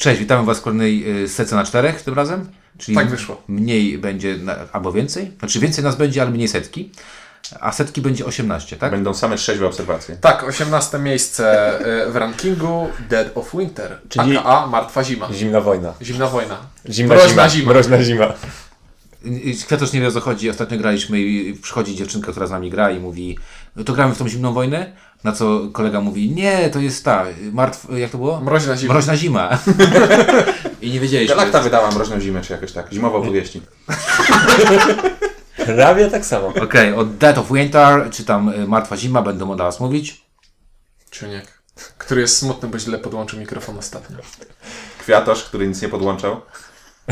Cześć, witamy Was w kolejnej y, sece na czterech tym razem. Czyli Tak wyszło. Mniej będzie, na, albo więcej. Znaczy więcej nas będzie, ale mniej setki. A setki będzie 18, tak? Będą same trzeźwe obserwacje. Tak, 18 miejsce y, w rankingu Dead of Winter, Czyli- aka Martwa Zima. Zimna wojna. Zimna wojna. Zimna Mroźna zima. zima. Mroźna zima. Kwiatusz nie wie o co chodzi. Ostatnio graliśmy i przychodzi dziewczynka, która z nami gra i mówi to gramy w tą zimną wojnę? Na co kolega mówi, nie, to jest ta, martw, jak to było? Mroźna zima. Mroźna zima. I nie wiedzieliśmy. Galakta wydała mroźną zimę, czy jakoś tak. Zimowe opowieści. Prawie tak samo. Okej, od Dead of Winter, czy tam y, Martwa Zima będą dla Was mówić. Ciuniek, który jest smutny, bo źle podłączył mikrofon ostatnio. Kwiatosz, który nic nie podłączał.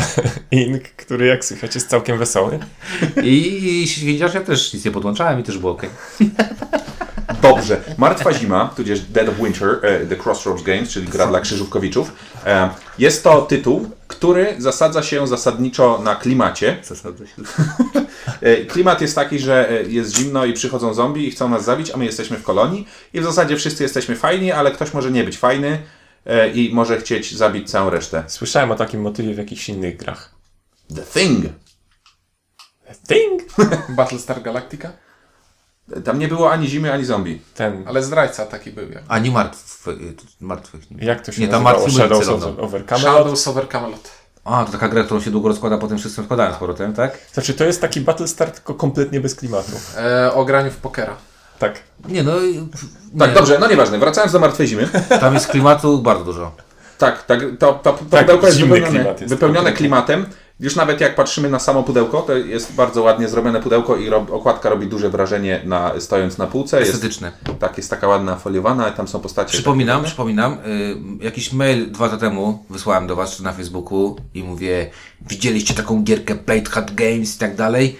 Ink, który jak słychać jest całkiem wesoły. I, i widzisz, ja też nic nie podłączałem i też było ok. Dobrze. Martwa Zima, tudzież Dead of Winter, e, The Crossroads Games, czyli gra dla krzyżówkowiczów. E, Jest to tytuł, który zasadza się zasadniczo na klimacie. Zasadzę się. E, Klimat jest taki, że jest zimno i przychodzą zombie i chcą nas zabić, a my jesteśmy w kolonii i w zasadzie wszyscy jesteśmy fajni, ale ktoś może nie być fajny i może chcieć zabić całą resztę. Słyszałem o takim motywie w jakichś innych grach. The Thing. Thing! Battlestar Galactica? Tam nie było ani zimy, ani zombie. Ten, Ale zdrajca taki był. Jak. A nie martw, martwych. Nie. jak to się Nie, tam nazywało? martwy Shadows over Camelot? Shadows over Camelot. A, to taka gra, którą się długo rozkłada, potem wszyscy składają z powrotem, tak? Znaczy, to jest taki Battlestar, tylko kompletnie bez klimatu. E, o graniu w pokera. Tak. Nie no, i- Tak, nie, dobrze, no nieważne. Wracając do Martwej Zimy. Tam jest klimatu bardzo dużo. Tak, tak, to, to, to Tak, pudełko jest zimny wypełnione, klimat jest wypełnione klimatem. Już nawet jak patrzymy na samo pudełko, to jest bardzo ładnie zrobione pudełko i rob, okładka robi duże wrażenie na, stojąc na półce. Jest, Estetyczne. tak, jest taka ładna foliowana, tam są postacie. Przypominam, przypominam, y, jakiś mail dwa lata temu wysłałem do Was czy na Facebooku i mówię, widzieliście taką gierkę Plate Hat Games i tak dalej.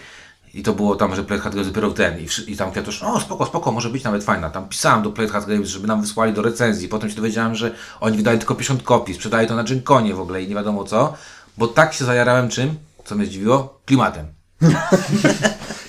I to było tam, że Plate Hat Games dopiero ten. I, i tam kwiatusz, o spoko, spoko, może być nawet fajna. Tam pisałem do Plate Hat Games, żeby nam wysłali do recenzji. Potem się dowiedziałem, że oni wydają tylko 50 kopii, sprzedają to na Gynkonie w ogóle i nie wiadomo co. Bo tak się zajarałem czym, co mnie zdziwiło, klimatem.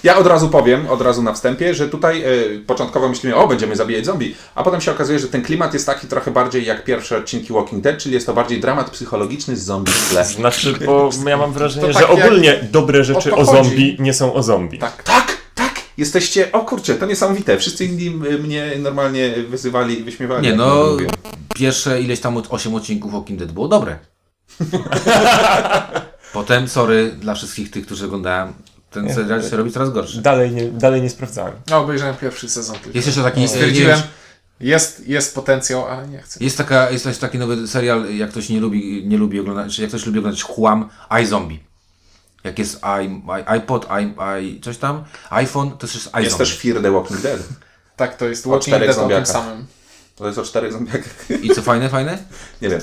Ja od razu powiem, od razu na wstępie, że tutaj e, początkowo myślimy, o, będziemy zabijać zombie, a potem się okazuje, że ten klimat jest taki trochę bardziej jak pierwsze odcinki Walking Dead, czyli jest to bardziej dramat psychologiczny z zombie w tle. Znaczy, bo ja mam wrażenie, że tak jak- ogólnie dobre rzeczy o o, zombie nie są o zombie. Tak. Tak, tak! Jesteście, o kurczę, to niesamowite. Wszyscy inni mnie normalnie wyzywali i wyśmiewali. Nie no, pierwsze ileś tam 8 odcinków Walking Dead było dobre. Potem, sorry dla wszystkich tych, którzy oglądałem, ten serial się robi coraz gorszy. Dalej nie, dalej nie sprawdzałem. Ja obejrzałem pierwszy sezon tylko. Jest jeszcze taki, I nie stwierdziłem, jest, jest potencjał, ale nie chcę. jest, taka, jest też taki nowy serial, jak ktoś nie lubi, nie lubi oglądać, czy jak ktoś lubi oglądać chłam, iZombie. Jak jest i, i, iPod, i, i, coś tam, iPhone, to jest iZombie. Jest też Fear the Walking Dead. Tak, to jest Walking Dead o tym samym. To jest o czterech zombiakach. I co fajne, fajne? Nie wiem.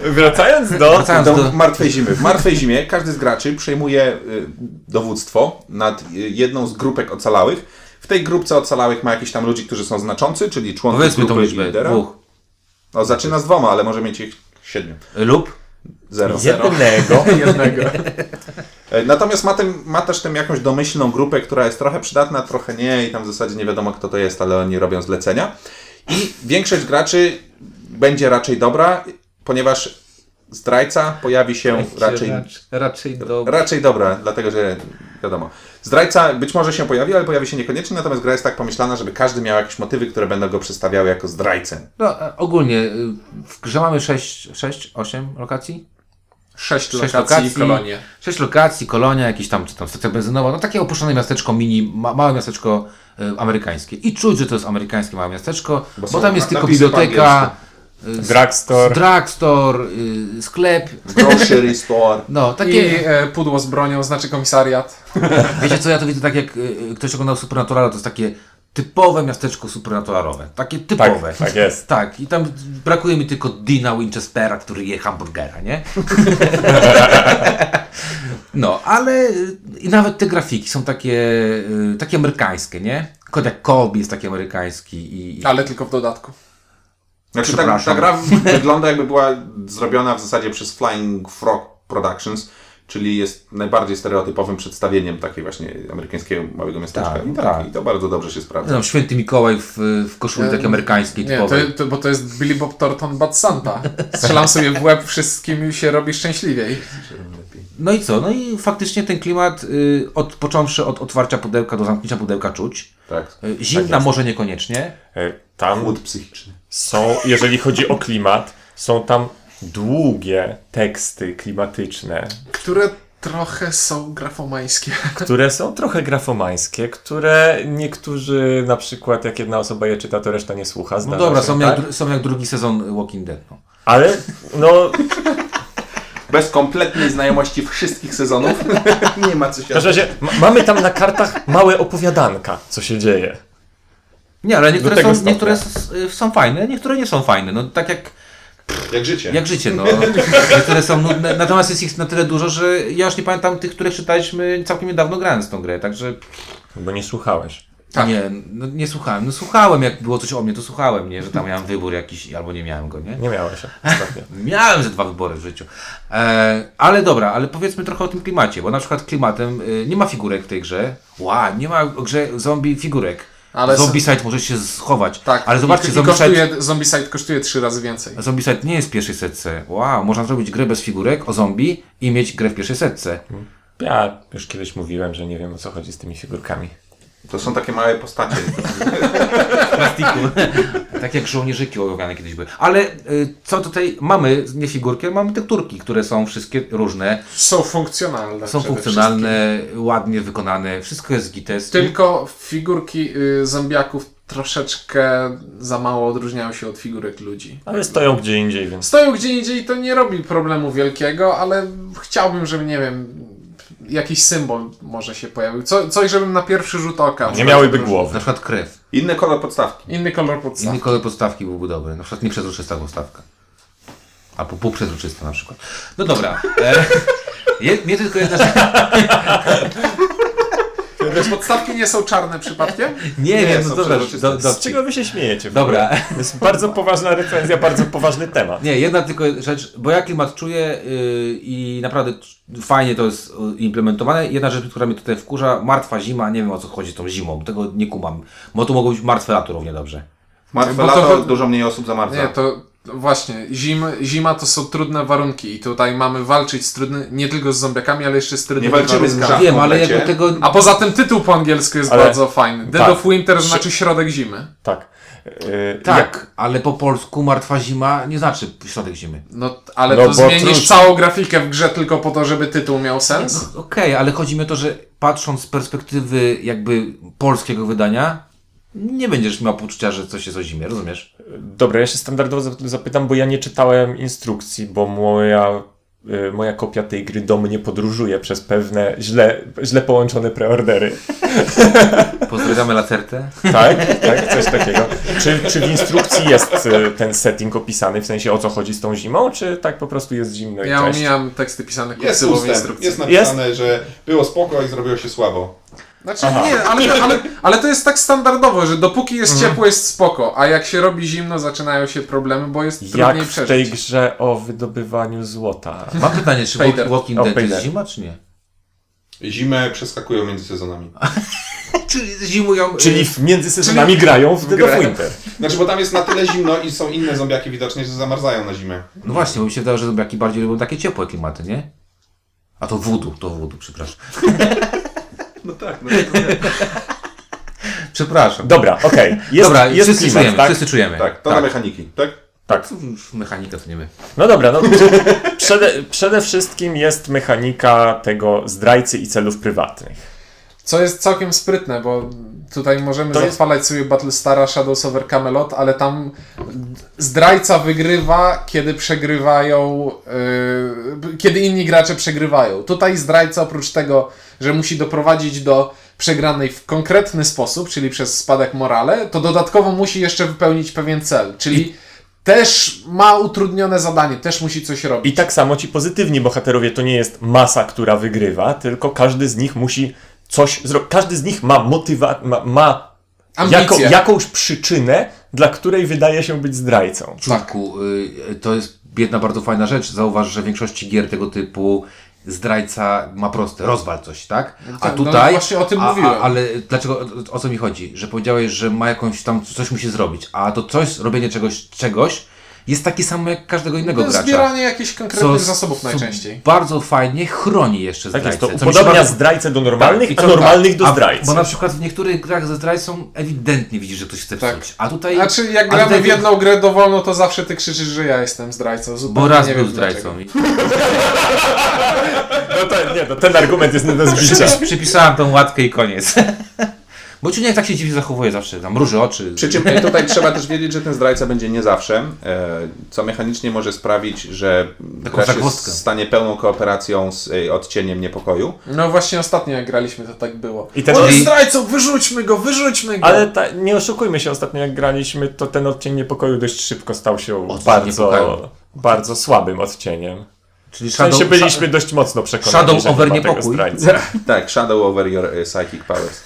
Wracając do... Wracając Do do... Martwej Zimy. W Martwej Zimie każdy z graczy przejmuje y, dowództwo nad y, jedną z grupek ocalałych. W tej grupce ocalałych ma jakichś tam ludzi, którzy są znaczący, czyli członków Powiedzmy grupy liczbę, lidera. dwóch. No, zaczyna z dwoma, ale może mieć ich siedmiu. Lub? Zero. Jednego. Jednego. E, Natomiast ma, tym, ma też tym jakąś domyślną grupę, która jest trochę przydatna, trochę nie i tam w zasadzie nie wiadomo kto to jest, ale oni robią zlecenia. I większość graczy będzie raczej dobra, ponieważ zdrajca pojawi się raczej, raczej do... raczej dobra, dlatego że wiadomo. Zdrajca być może się pojawi, ale pojawi się niekoniecznie, natomiast gra jest tak pomyślana, żeby każdy miał jakieś motywy, które będą go przedstawiały jako zdrajcę. No, e, ogólnie y, w grze mamy 6, 6 8 lokacji? Sześć Sześć lokacji, lokacji. kolonie. Sześć lokacji, kolonia, jakieś tam, czy tam stacja benzynowa, no takie opuszczone miasteczko mini, ma, małe miasteczko y, amerykańskie. I czuć, że to jest amerykańskie małe miasteczko, bo, są tam jest tylko biblioteka, Drugstore. drugstore, y, sklep, Grocery store. no I takie, e, pudło z bronią, znaczy komisariat. wiecie co, ja to widzę tak jak y, ktoś oglądał Supernatural, to jest takie typowe miasteczko supernaturalowe, takie typowe. Tak, tak jest. Tak, i tam brakuje mi tylko Dina Winchestera, który je hamburgera, nie? No, ale i nawet te grafiki są takie, y, takie amerykańskie, nie? Kodak Colby jest taki amerykański i... i Ale tylko w dodatku. Znaczy, ta, ta gra wygląda jakby była zrobiona w zasadzie przez Flying Frog Productions, czyli jest najbardziej stereotypowym przedstawieniem takiej właśnie amerykańskiego małego miasteczka. Tak, I, tak, tak. I to bardzo dobrze się sprawdza. Tam święty Mikołaj w, w koszuli takiej amerykańskiej Nie, to, to, bo to jest Billy Bob Thornton Bad Santa. Strzelam sobie w łeb, wszystkim się robi szczęśliwiej. No i co? No i faktycznie ten klimat, y, od, począwszy od otwarcia pudełka do zamknięcia pudełka czuć. Tak. Y, zimna może niekoniecznie. E, Tam Chłód psychiczny. są, jeżeli chodzi o klimat, są tam długie teksty klimatyczne, Które trochę są grafomańskie. które są trochę grafomańskie, które niektórzy, na przykład jak jedna osoba je czyta, to reszta nie słucha. No dobra, się, są, tak? jak, są jak drugi sezon Walking Dead. No. Ale no, Bez kompletnej znajomości wszystkich sezonów nie ma co się w każdym razie ma- mamy tam na kartach małe opowiadanka, co się dzieje. Nie, ale niektóre, są, niektóre są fajne, niektóre nie są fajne. No tak jak, Jak życie. jak życie, no. niektóre są nudne, natomiast jest ich na tyle dużo, że ja już nie pamiętam tych, które czytaliśmy całkiem niedawno grając w tą grę, także Bo nie słuchałeś. nie, no, nie słuchałem. No słuchałem, jak było coś o mnie, to słuchałem, nie, że tam miałem wybór jakiś, albo nie miałem go, nie? Nie miałeś. Miałem ze dwa wybory w życiu. E, ale dobra, ale powiedzmy trochę o tym klimacie, bo na przykład klimatem y, nie ma figurek w tej grze. Ła, nie ma w grze zombie figurek. Ale Zombicide może się schować. Tak, ale zobaczcie, i, i Zombicide, kosztuje, Zombicide kosztuje trzy razy więcej. Zombicide nie jest w pierwszej setce. Wow, można zrobić grę bez figurek o zombie i mieć grę w pierwszej setce. Ja już kiedyś mówiłem, że nie wiem o co chodzi z tymi figurkami. To są takie małe postacie. plastiku. tak jak żołnierzyki ołowiane kiedyś były. Ale y, co tutaj mamy, nie figurki, ale mamy tekturki, które są wszystkie różne. Są funkcjonalne. Są funkcjonalne, ładnie wykonane, wszystko jest gites. Tylko figurki y, zombiaków troszeczkę za mało odróżniają się od figurek ludzi. Ale stoją gdzie indziej, więc Stoją gdzie indziej, to nie robi problemu wielkiego, ale chciałbym, żeby, nie wiem, jakiś symbol może się pojawił. Co, coś, żebym na pierwszy rzut oka... nie miałyby Na głowy. przykład krew. Inny kolor podstawki. Inny kolor podstaw. Inny kolor podstawki byłby dobry. Na przykład nieprzezroczysta podstawka. Albo półprzezroczysta na przykład. No dobra. E, je, mnie tylko jedna rzecz. Wiesz, podstawki nie są czarne przypadkiem? Nie, Nie, wiem, są no dobra. Do, do, Z czego wy się śmiejecie? Dobra. To jest bardzo poważna recenzja, bardzo poważny temat. Nie, jedna tylko rzecz, bo ja klimat czuję yy, i naprawdę fajnie to jest yy, implementowane. Jedna rzecz, która mnie tutaj wkurza, martwa zima, nie wiem o co chodzi z tą zimą, tego nie kumam. Bo tu mogło być martwe lato równie dobrze. Martwe Bo to- lato, dużo mniej osób zamarza. Nie, to właśnie, zim, zima to są trudne warunki i tutaj mamy walczyć z trudny, nie tylko z zombiakami, ale jeszcze z trudnymi Nie walczymy z warunkami. Wiem, ale jakby tego... A poza tym tytuł po angielsku jest Ale- bardzo fajny. Dead tak. of Winter znaczy środek zimy. Tak. Yy, Tak, ale po polsku martwa zima nie znaczy środek zimy. No, ale No, to bo zmienisz trudno. całą grafikę w grze tylko po to, żeby tytuł miał sens? No, Okej, ale chodzi mi o to, że patrząc z perspektywy jakby polskiego wydania, nie będziesz miał poczucia, że coś jest o zimie, rozumiesz? Dobra, ja się standardowo zap- zapytam, bo ja nie czytałem instrukcji, bo moja, y, moja kopia tej gry do mnie podróżuje przez pewne źle, źle połączone preordery. Pozdrawiamy Lacertę. Tak? Tak? Coś takiego. Czy, czy w instrukcji jest y, ten setting opisany, w sensie o co chodzi z tą zimą, czy tak po prostu jest zimno i Ja cześć? omijam teksty pisane Jest ustęp, instrukcji. jest napisane, że było spoko i zrobiło się słabo. Znaczy Aha. nie, ale, ale, ale to jest tak standardowo, że dopóki jest ciepło jest spoko, a jak się robi zimno zaczynają się problemy, bo jest Jak trudniej w tej przeżyć. grze o wydobywaniu złota. Mam pytanie, czy Fader. Walking Dead jest zima, czy nie? Zimę przeskakują między sezonami. Czy zimują... Czyli w między sezonami grają w Dead of Winter. Znaczy, bo tam jest na tyle zimno i są inne zombiaki widocznie, że zamarzają na zimę. No właśnie, bo mi się wydaje, że zombiaki bardziej lubią takie ciepłe klimaty, nie? A to voodoo, to voodoo, przepraszam. No tak, no Przepraszam. Dobra, okej. Jest, Dobra, jest wszyscy klimat, czujemy, tak? wszyscy czujemy. tak, to na mechaniki, tak? Tak. Już Mechanika to nie my. No dobra, no przede, przede wszystkim jest mechanika tego zdrajcy i celów prywatnych. Co jest całkiem sprytne, bo tutaj możemy To jest- zachwalać sobie Battlestara Shadows over Camelot, ale tam zdrajca wygrywa, kiedy przegrywają, yy, kiedy inni gracze przegrywają. Tutaj zdrajca oprócz tego, że musi doprowadzić do przegranej w konkretny sposób, czyli przez spadek morale, to dodatkowo musi jeszcze wypełnić pewien cel, czyli też ma utrudnione zadanie, też musi coś robić. I tak samo ci pozytywni bohaterowie to nie jest masa, która wygrywa, tylko każdy z nich musi coś zrobić. Każdy z nich ma motywa, ma, ma jako, jakąś przyczynę, dla której wydaje się być zdrajcą. Członku, y, to jest jedna bardzo fajna rzecz. Zauważ, że w większości gier tego typu zdrajca ma proste, rozwal coś, tak? A Tak, no tutaj... właśnie o tym a, mówiłem. A, ale dlaczego, o, o co mi chodzi? Że powiedziałeś, że ma jakąś tam, coś musi zrobić, a to coś, robienie czegoś, czegoś jest takie samo jak każdego innego No, gracza. zbieranie jakichś konkretnych Co- zasobów co najczęściej. Bardzo fajnie chroni jeszcze Tak jest, zdrajcę. to mi się upodobnia bardzo- zdrajcę do normalnych, Tak, i co- normalnych tak. do A- zdrajcy. Bo na przykład w niektórych grach ze zdrajcą ewidentnie widzisz, że ktoś chce Tak. psuć. A tutaj... A czy jak gramy tutaj w jedną grę dowolną, to zawsze ty krzyczysz, że ja jestem zdrajcą. Zupełnie Bo raz nie był zdrajcą. dlaczego. No to, nie, no, ten argument jest nie do zbicia. I przypisałem tą łatkę i koniec. Bo Ciuniek tak się dziwnie zachowuje zawsze, tam mruży oczy. Przy czym e, tutaj trzeba też wiedzieć, że ten zdrajca będzie nie zawsze, e, co mechanicznie może sprawić, że w stanie pełną kooperacją z e, odcieniem niepokoju. No właśnie ostatnio jak graliśmy, to tak było. I ten- On jest zdrajcą, wyrzućmy go, wyrzućmy go! Ale ta, nie oszukujmy się, ostatnio jak graliśmy, to ten odcień niepokoju dość szybko stał się Odcień bardzo, niepokoju. bardzo słabym odcieniem. Czyli W sensie Shadow, byliśmy dość mocno przekonani, Shadow że over nie ma tego niepokój. Tak, shadow over your psychic powers.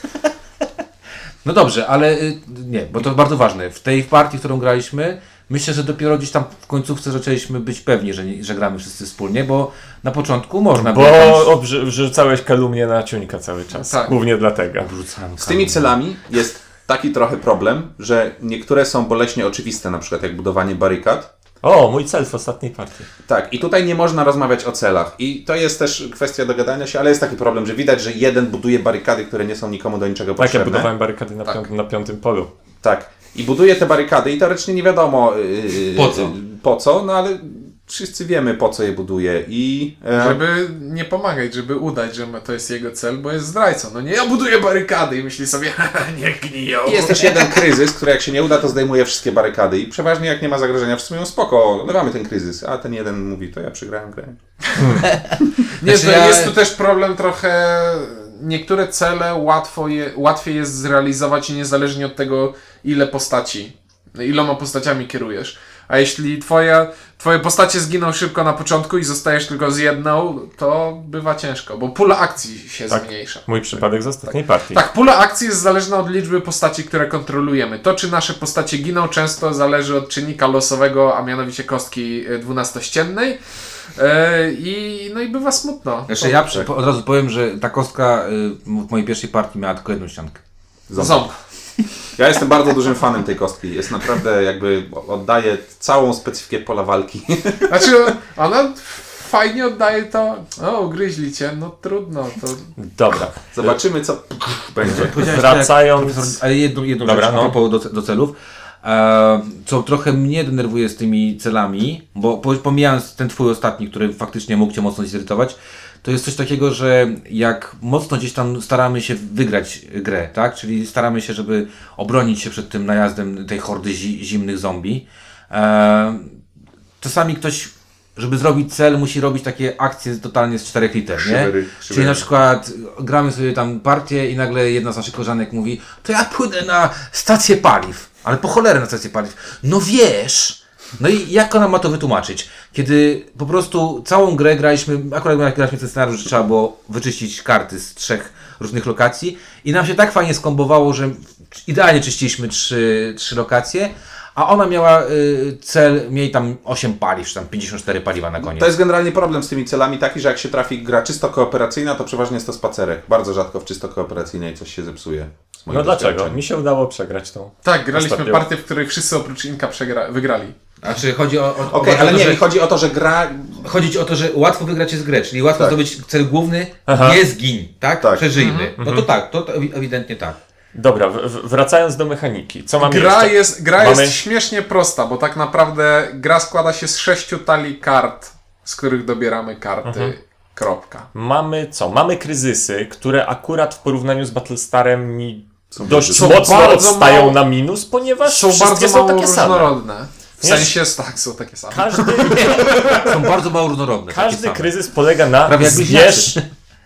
No dobrze, ale y, nie, bo to bardzo ważne. W tej partii, którą graliśmy, myślę, że dopiero gdzieś tam w końcówce zaczęliśmy być pewni, że, nie, że gramy wszyscy wspólnie, bo na początku można Bo było obrze- wrzucałeś kalumnię na ciuńka cały czas. Tak. Głównie dlatego. wrzucałem Z tymi celami jest taki trochę problem, że niektóre są boleśnie oczywiste, na przykład jak budowanie barykad. O, mój cel w ostatniej partii. Tak, i tutaj nie można rozmawiać o celach. I to jest też kwestia dogadania się, ale jest taki problem, że widać, że jeden buduje barykady, które nie są nikomu do niczego Tak, ja potrzebne. budowałem barykady na, piątym, na piątym polu. Tak. I buduje te barykady i teoretycznie nie wiadomo yy, Po co? yy, po co, no ale wszyscy wiemy po co je buduje i e, Żeby nie pomagać, żeby udać, że to jest jego cel, bo jest zdrajcą. No nie, ja buduję barykady i myśli sobie, nie gniją. i jest też jeden kryzys, który jak się nie uda, to zdejmuje wszystkie barykady i przeważnie jak nie ma zagrożenia, wszyscy mówią spoko, olewamy ten kryzys, a ten jeden mówi, to ja przegrałem grę. Nie, Znaczy to ja- jest tu też problem trochę. Niektóre cele łatwo je, łatwiej jest zrealizować niezależnie od tego, ile postaci, iloma postaciami kierujesz. A jeśli twoje, twoje postacie zginą szybko na początku i zostajesz tylko z jedną, to bywa ciężko, bo pula akcji się Tak. zmniejsza. Mój przypadek z ostatniej partii. Tak, pula akcji jest zależna od liczby postaci, które kontrolujemy. To, czy nasze postacie giną, często zależy od czynnika losowego, a mianowicie kostki e, dwunastościennej. E, I, no i bywa smutno. Jeszcze ja od razu powiem, że ta kostka y, w mojej pierwszej partii miała tylko jedną ściankę. Ząb. Ja jestem bardzo dużym fanem tej kostki. Jest naprawdę jakby oddaje całą specyfikę pola walki. Znaczy, ona fajnie oddaje to. O, ugryźli cię, no trudno. To... Dobra. Zobaczymy co będzie. Wracając- ale jedną, jedną Dobra, rzecz no. do, do celów. E, co trochę mnie denerwuje z tymi celami, bo po- pomijając ten twój ostatni, który faktycznie mógł cię mocno zirytować, to jest coś takiego, że jak mocno gdzieś tam staramy się wygrać grę, tak? Czyli staramy się, żeby obronić się przed tym najazdem tej hordy zi zimnych zombie. E, czasami ktoś, żeby zrobić cel, musi robić takie akcje totalnie z czterech liter, nie? Szybery, Czyli na przykład gramy sobie tam partię i nagle jedna z naszych koleżanek mówi to ja pójdę na stację paliw. Ale po cholerę na stację paliw. No wiesz! No i jak ona ma to wytłumaczyć? Kiedy po prostu całą grę graliśmy, akurat graliśmy ten scenariusz, że trzeba było wyczyścić karty z trzech różnych lokacji i nam się tak fajnie skombowało, że idealnie czyściliśmy trzy, trzy lokacje, a ona miała y, cel, mieli tam 8 paliw, czy tam 54 paliwa na koniec. To jest generalnie problem z tymi celami taki, że jak się trafi gra czysto kooperacyjna, to przeważnie jest to spacerek. Bardzo rzadko w czysto kooperacyjnej coś się zepsuje. No dlaczego? Mi się udało przegrać tą. Tak, graliśmy Ostatnio. partię, w której wszyscy oprócz Inka przegra- wygrali. Znaczy chodzi o, o, Okej, o, ale to, nie, że- chodzi o to, że gra... Chodzi o to, że łatwo wygrać jest grę, czyli łatwo Tak. zdobyć cel główny, Aha. nie zgiń, tak? Tak. Przeżyjmy. No to tak, to, to ewi- ewidentnie tak. Dobra, wracając do mechaniki. Co mamy Gra, jeszcze? jest, gra Mamy- jest śmiesznie prosta, bo tak naprawdę gra składa się z sześciu talii kart, z których dobieramy karty. Mhm. Kropka. Mamy co? Mamy kryzysy, które akurat w porównaniu z Battlestarem mi dość Są mocno bardzo odstają mało- na minus, ponieważ Są wszystkie bardzo są takie same. różnorodne. W Nie? sensie, tak, są takie same. Każdy, Są bardzo mało różnorodne. każdy same. kryzys polega na Prawie zbierz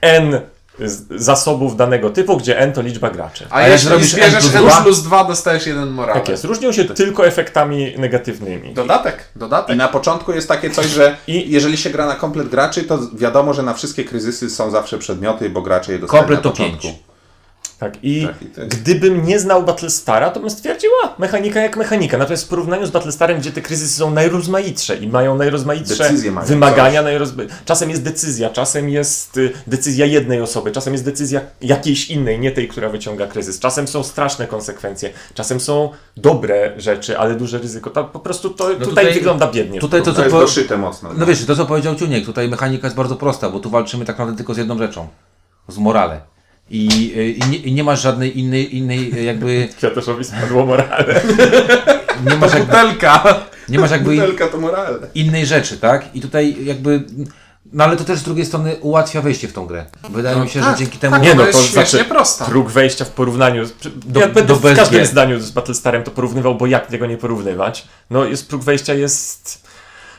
n z- zasobów danego typu, gdzie n to liczba graczy. A, jak jeśli zbierzesz N plus N dwa? plus 2, dostajesz jeden morale. Tak jest. Różnią się tylko efektami negatywnymi. Dodatek, I dodatek. na początku jest takie coś, że I- jeżeli się gra na komplet graczy, to wiadomo, że na wszystkie kryzysy są zawsze przedmioty, bo gracze je dostają Komplet na to początku. pięć. Tak, i Tak, i to jest- gdybym nie znał Battlestara, to bym stwierdził, a mechanika jak mechanika. Natomiast w porównaniu z Battlestarem, gdzie te kryzysy są najrozmaitsze i mają najrozmaitsze mają, wymagania, najrozma... czasem jest decyzja, czasem jest y, decyzja jednej osoby, czasem jest decyzja jakiejś innej, nie tej, która wyciąga kryzys. Czasem są straszne konsekwencje, czasem są dobre rzeczy, ale duże ryzyko. Ta, po prostu to tutaj, No tutaj- wygląda biednie. Tutaj to, To co jest po... doszyte mocno. No wiesz, to co powiedział Ciuniek, tutaj mechanika jest bardzo prosta, bo tu walczymy tak naprawdę tylko z jedną rzeczą. Z morale. I, i, nie, i nie masz żadnej innej, innej jakby... Kwiatoszowi spadło morale. Nie masz jakby, Butelka! nie masz jakby Butelka to moralne. innej rzeczy, tak? I tutaj jakby... No ale to też z drugiej strony ułatwia wejście w tą grę. Wydaje mi się, tak, że dzięki temu... tak, Nie, no to jest znaczy, prosta. Próg wejścia w porównaniu. Do- ja będę do w każdym zdaniu z Battlestarem to porównywał, bo jak tego nie porównywać? No jest próg wejścia jest.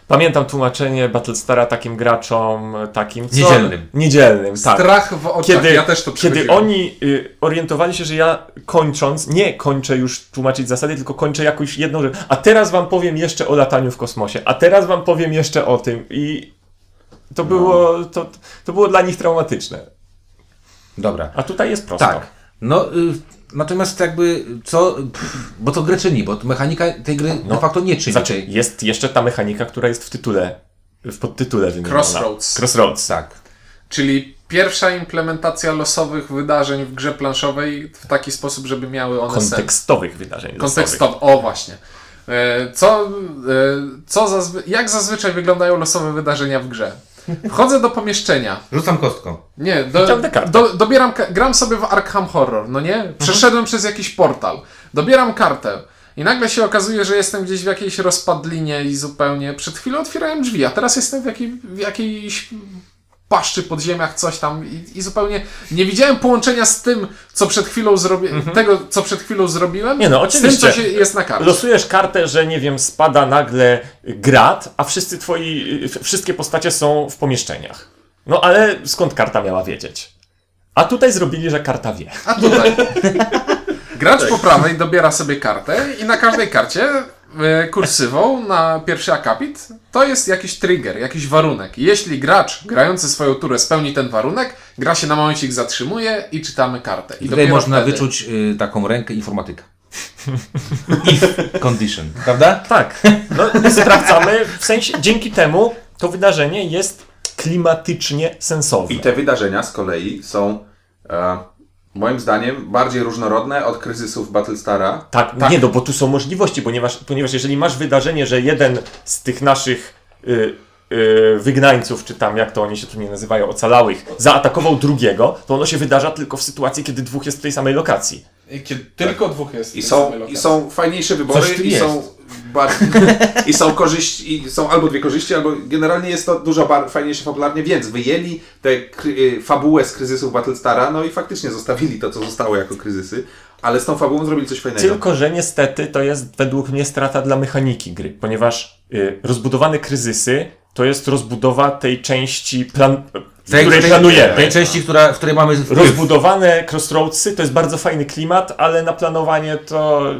Pamiętam tłumaczenie Battlestara takim graczom, takim. Co? Niedzielnym. Niedzielnym, tak. Strach w oczach, Kiedy, ja też to kiedy oni y, orientowali się, że ja kończąc, nie kończę już tłumaczyć zasady, tylko kończę jakąś jedną rzecz. A teraz wam powiem jeszcze o lataniu w kosmosie, a teraz wam powiem jeszcze o tym. I to było, to, to było dla nich traumatyczne. Dobra. A tutaj jest prosto. Tak. No, y, natomiast jakby co, pff, bo to grę czyni, bo mechanika tej gry de facto nie czyni. Znaczy, tej- jest jeszcze ta mechanika, która jest w tytule, w podtytule wymieniona. Crossroads. Crossroads. Tak. Czyli pierwsza implementacja losowych wydarzeń w grze planszowej w taki sposób, żeby miały one sens. Kontekstowych wydarzeń losowych. Kontekstowo. O, właśnie. E, Co, e, co zazwy- jak zazwyczaj wyglądają losowe wydarzenia w grze? Wchodzę do pomieszczenia. Rzucam kostką. Nie, do, do, dobieram, gram sobie w Arkham Horror, no nie? Przeszedłem przez jakiś portal. Dobieram kartę. I nagle się okazuje, że jestem gdzieś w jakiejś rozpadlinie i zupełnie... Przed chwilą otwierałem drzwi, a teraz jestem w, jakiej, w jakiejś paszczy, podziemiach, coś tam i, i zupełnie nie widziałem połączenia z tym, co przed chwilą zrobiłem, tego, co przed chwilą zrobiłem, Mhm. Nie no, z tym, oczywiście. co się jest na karcie. Losujesz kartę, że nie wiem, spada nagle grat, a wszyscy twoi, wszystkie postacie są w pomieszczeniach. No ale skąd karta miała wiedzieć? A tutaj zrobili, że karta wie. A tutaj. Gracz po prawej dobiera sobie kartę i na każdej karcie kursywą na pierwszy akapit to jest jakiś trigger, jakiś warunek. Jeśli gracz grający swoją turę spełni ten warunek, gra się na momencik zatrzymuje i czytamy kartę. I tutaj można wtedy- wyczuć y, taką rękę informatyka. If condition, prawda? Tak. No, sprawdzamy, w sensie dzięki temu to wydarzenie jest klimatycznie sensowne. I te wydarzenia z kolei są e, moim zdaniem bardziej różnorodne od kryzysów Battlestara. Tak, nie, no bo tu są możliwości, ponieważ, ponieważ jeżeli masz wydarzenie, że jeden z tych naszych y, y, wygnańców, czy tam jak to oni się tu nie nazywają, ocalałych, zaatakował drugiego, to ono się wydarza tylko w sytuacji, kiedy dwóch jest w tej samej lokacji. I kiedy tylko dwóch jest. I w tej są, samej I są fajniejsze wybory Coś tu i jest. są, bar- i są korzyści, i są albo dwie korzyści, albo generalnie jest to dużo bar- fajniejsze fabularnie, więc wyjęli tę kry- y, fabułę z kryzysów Battlestara, no i faktycznie zostawili to, co zostało jako kryzysy, ale z tą fabułą zrobili coś fajnego. Tylko, że niestety to jest według mnie strata dla mechaniki gry, ponieważ y, rozbudowane kryzysy to jest rozbudowa tej części, plan, w Tej, której tej, planujemy. tej części, która, w której mamy wpływ. Rozbudowane Crossroadsy to jest bardzo fajny klimat, ale na planowanie to.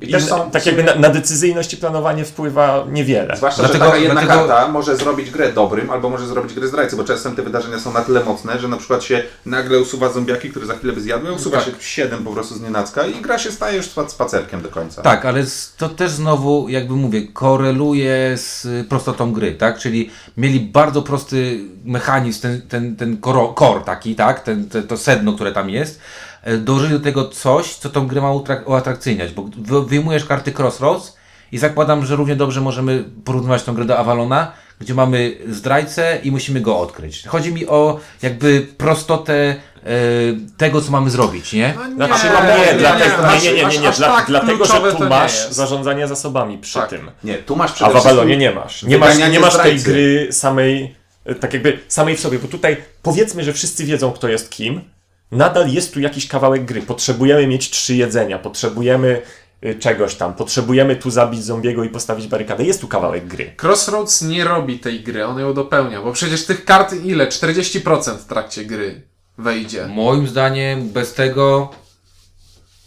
I też są- tak jakby na, na decyzyjność i planowanie wpływa niewiele. Zwłaszcza, Dlatego- że taka jedna dlatego- karta może zrobić grę dobrym, albo może zrobić grę zdrajcy, bo czasem te wydarzenia są na tyle mocne, że na przykład się nagle usuwa zombiaki, które za chwilę by zjadły, usuwa Tak. się siedem po prostu z nienacka i gra się staje już spa- spacerkiem do końca. Tak, ale to też znowu, jakby mówię, koreluje z y, prostotą gry, tak? Czyli mieli bardzo prosty mechanizm, ten, ten, ten koro- core taki, tak? Ten, te, to sedno, które tam jest. E, Dołożyli do tego coś, co tą grę ma uatrakcyjniać, bo wy- wyjmujesz karty Crossroads i zakładam, że równie dobrze możemy porównywać tą grę do Avalona, gdzie mamy zdrajcę i musimy go odkryć. Chodzi mi o jakby prostotę e, tego, co mamy zrobić, nie? No Znaczy, nie, no nie, nie, dlatego, nie, nie, nie, nie, nie, aż dla, tak dlatego, że tu nie masz zarządzanie zasobami przy Tak. tym. Nie, tu masz A przede w Avalonie nie masz. Nie masz, nie masz tej gry samej, e, tak jakby samej w sobie, bo tutaj powiedzmy, że wszyscy wiedzą, kto jest kim. Nadal jest tu jakiś kawałek gry. Potrzebujemy mieć trzy jedzenia, potrzebujemy e, czegoś tam, potrzebujemy tu zabić zombiego i postawić barykadę. Jest tu kawałek gry. Crossroads nie robi tej gry, on ją dopełnia, bo przecież tych kart ile? 40% w trakcie gry wejdzie. Moim zdaniem bez tego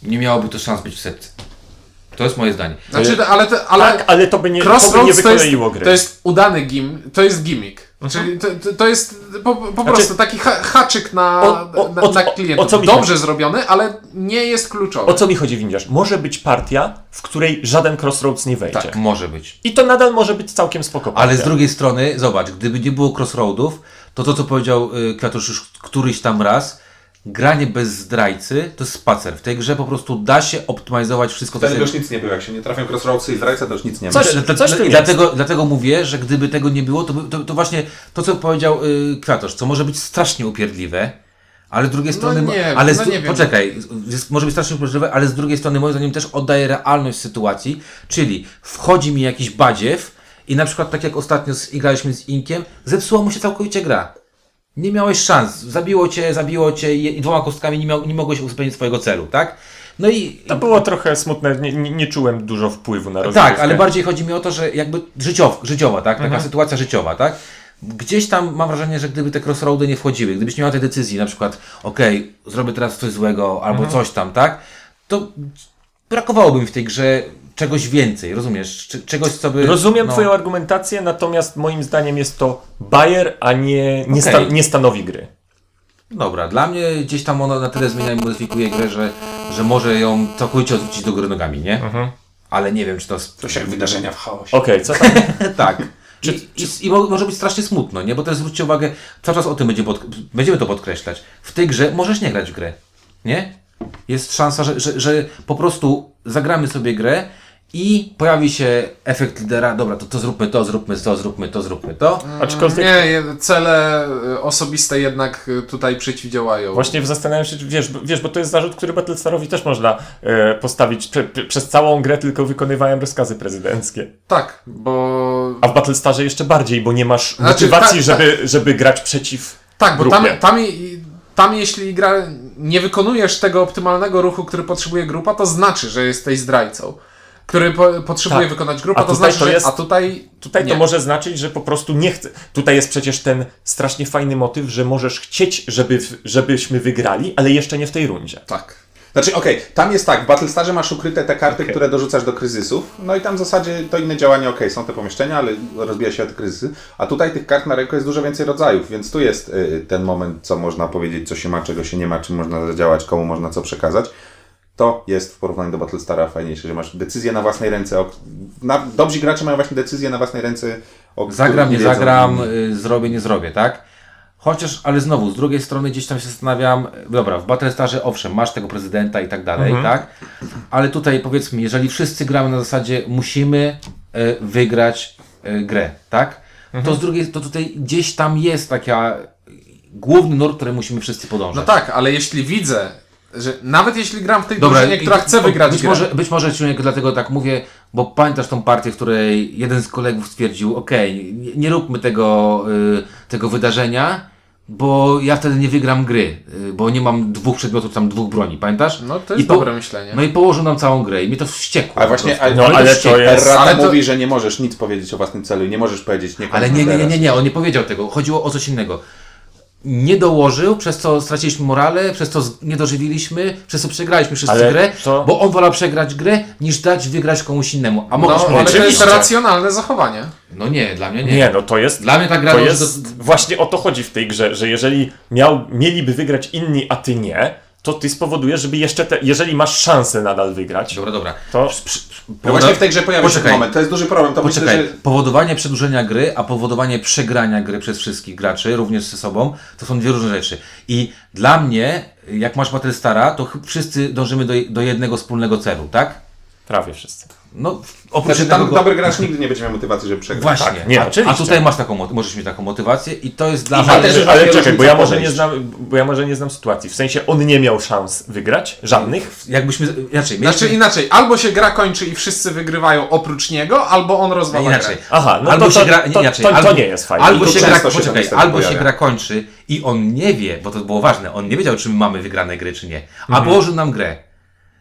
nie miałoby to szans być w setce. To jest moje zdanie. Znaczy, ale, te, ale tak, ale to by nie, to by nie Crossroads to jest, wykoleiło gry. to jest udany gim, to jest gimmick. Czyli to, to- jest po, po Znaczy- prostu taki ha haczyk na, O- o- na, o- na klientów. o co Dobrze zrobiony, ale nie jest kluczowy. O co mi chodzi, Windiarz? Może być partia, w której żaden Crossroads nie wejdzie. Tak, może być. I to nadal może być całkiem spoko Ale z drugiej strony, zobacz, gdyby nie było crossroadów, to to, co powiedział y, Kwiatusz już któryś tam raz, granie bez zdrajcy to jest spacer. W tej grze po prostu da się optymalizować wszystko. co Wtedy już nic nie było. Jak się nie trafią crossroadsy i zdrajca, to już nic nie ma. Coś- dla- coś jest. dlatego, dlatego mówię, że gdyby tego nie było, to, by- to, to właśnie to, co powiedział y, Kwiatosz, co może być strasznie upierdliwe, ale z drugiej strony. nie wiem, ale z, no nie. Poczekaj, jest, może być strasznie upierdliwe, ale z drugiej strony, moim zdaniem, też oddaje realność sytuacji, czyli wchodzi mi jakiś badziew i na przykład, tak jak ostatnio z, graliśmy z Inkiem, zepsuła mu się całkowicie gra. Nie miałeś szans. Zabiło cię, zabiło cię i dwoma kostkami nie, miał, nie mogłeś uzupełnić swojego celu, tak? No i. To było trochę smutne, nie, nie, nie czułem dużo wpływu na rozgrywkę. Tak, ale bardziej chodzi mi o to, że jakby życiow, życiowa, tak? Taka sytuacja życiowa, tak? Gdzieś tam mam wrażenie, że gdyby te crossroady nie wchodziły, gdybyś nie miał tej decyzji, na przykład, okej, zrobię teraz coś złego albo coś tam, tak? To brakowałoby mi w tej grze czegoś więcej, rozumiesz? Czy, czegoś, co by. Rozumiem no, Twoją argumentację, natomiast moim zdaniem jest to bajer, a nie, nie, Okej. sta, nie stanowi gry. Dobra, dla mnie gdzieś tam ona na tyle zmienia i modyfikuje grę, że, że może ją całkowicie odwrócić do góry nogami, nie? Ale nie wiem, czy to. To się jak wydarzenia w chaosie. Okej, co tam? tak. I, i, I mo- może być strasznie smutno, nie? Bo to jest, zwróćcie uwagę, cały czas o tym będziemy, pod, będziemy to podkreślać. W tej grze możesz nie grać w grę, nie? Jest szansa, że, że, że po prostu zagramy sobie grę i pojawi się efekt lidera, dobra, to, to zróbmy to, zróbmy to, zróbmy to, zróbmy to. Aczkolwiek Nie, cele y, osobiste jednak y, tutaj przeciwdziałają. właśnie zastanawiam się, wiesz, wiesz, bo to jest zarzut, który Battlestarowi też można e, postawić. Prze, prze, przez całą grę tylko wykonywałem rozkazy prezydenckie. Tak, bo... A w Battlestarze jeszcze bardziej, bo nie masz Znaczy, motywacji, tak, żeby, żeby grać przeciw Tak, bo grupie. tam, tam, tam jeśli gra, nie wykonujesz tego optymalnego ruchu, który potrzebuje grupa, to znaczy, że jesteś zdrajcą. Który po, potrzebuje Tak. wykonać grupa, A to tutaj znaczy, to że... jest- A tutaj... Tutaj nie. to może znaczyć, że po prostu nie chcę. Tutaj jest przecież ten strasznie fajny motyw, że możesz chcieć, żeby, żebyśmy wygrali, ale jeszcze nie w tej rundzie. Tak. Znaczy, okej, tam jest tak, w Battlestarze masz ukryte te karty, Okej. które dorzucasz do kryzysów, no i tam w zasadzie to inne działania, okej, są te pomieszczenia, ale rozbija się o te kryzysy, a tutaj tych kart na ręku jest dużo więcej rodzajów, więc tu jest y, ten moment, co można powiedzieć, co się ma, czego się nie ma, czym można zadziałać, komu można co przekazać. To jest w porównaniu do Battlestara fajniejsze, że masz decyzję na własnej ręce. O, na, dobrzy gracze mają właśnie decyzję na własnej ręce. O Zagram, nie wiedzą zagram, y, zrobię, nie zrobię, tak? Chociaż, ale znowu, z drugiej strony gdzieś tam się zastanawiam, dobra, w Battlestarze owszem, masz tego prezydenta i tak dalej, tak? Ale tutaj powiedzmy, jeżeli wszyscy gramy na zasadzie musimy y, wygrać y, grę, tak? To z drugiej, to tutaj gdzieś tam jest taka główny nurt, który musimy wszyscy podążać. No tak, ale jeśli widzę, że nawet jeśli gram w tej drużynie, i- która chce wygrać być grę, może, być może Ciuniek dlatego tak mówię, bo pamiętasz tą partię, w której jeden z kolegów stwierdził, okej, nie, nie róbmy tego, y, tego wydarzenia, bo ja wtedy nie wygram gry, y, bo nie mam dwóch przedmiotów, tam dwóch broni, pamiętasz? no to jest I po- dobre myślenie. No i położył nam całą grę i mnie to wściekło. Ale po właśnie, prostu. No, ale, ale to to jest- ale to- mówi, że nie możesz nic powiedzieć o własnym celu i nie możesz powiedzieć nie Ale nie, nie, nie, nie, nie, on nie powiedział tego. Chodziło o coś innego. Nie dołożył, przez co straciliśmy morale, przez co nie dożywiliśmy, przez co przegraliśmy wszyscy Ale grę, to- bo on wolał przegrać grę, niż dać wygrać komuś innemu. A No, mogliśmy ale to jest oczywiście. racjonalne zachowanie. No nie, dla mnie nie. Nie, no to jest. Dla mnie ta gra To dąży jest właśnie o to chodzi w tej grze, że jeżeli miał, mieliby wygrać inni, a ty nie, to ty spowodujesz, żeby jeszcze te, jeżeli masz szansę nadal wygrać, Dobra, dobra. to No właśnie w tej grze pojawia się Poczekaj. moment, to jest duży problem. To Poczekaj, myślę, że powodowanie przedłużenia gry, a powodowanie przegrania gry przez wszystkich graczy, również ze sobą, to są dwie różne rzeczy. I dla mnie, jak masz Battlestara, to wszyscy dążymy do, do jednego wspólnego celu, tak? Prawie wszyscy. No, oprócz Znaczy, tam dobry gracz nigdy nie będzie miał motywacji, żeby przegrać. Właśnie, Tak, nie, a, tutaj masz taką, mo- możesz mieć taką motywację i to jest dla I mnie... ale- Ale, też ale czekaj, bo ja, może nie znam, bo ja może nie znam sytuacji. W sensie on nie miał szans wygrać, żadnych. Jakbyśmy, inaczej, Znaczy mieliśmy, inaczej, albo się gra kończy i wszyscy wygrywają oprócz niego, albo on rozwala inaczej. grę. Aha, no albo to, się to, gra, to, inaczej, to, to albo, nie jest fajne. Albo to się gra, się poczekaj, niestety albo się gra kończy i on nie wie, bo to było ważne, on nie wiedział, czy my mamy wygrane gry, czy nie. A Mhm. położył nam grę.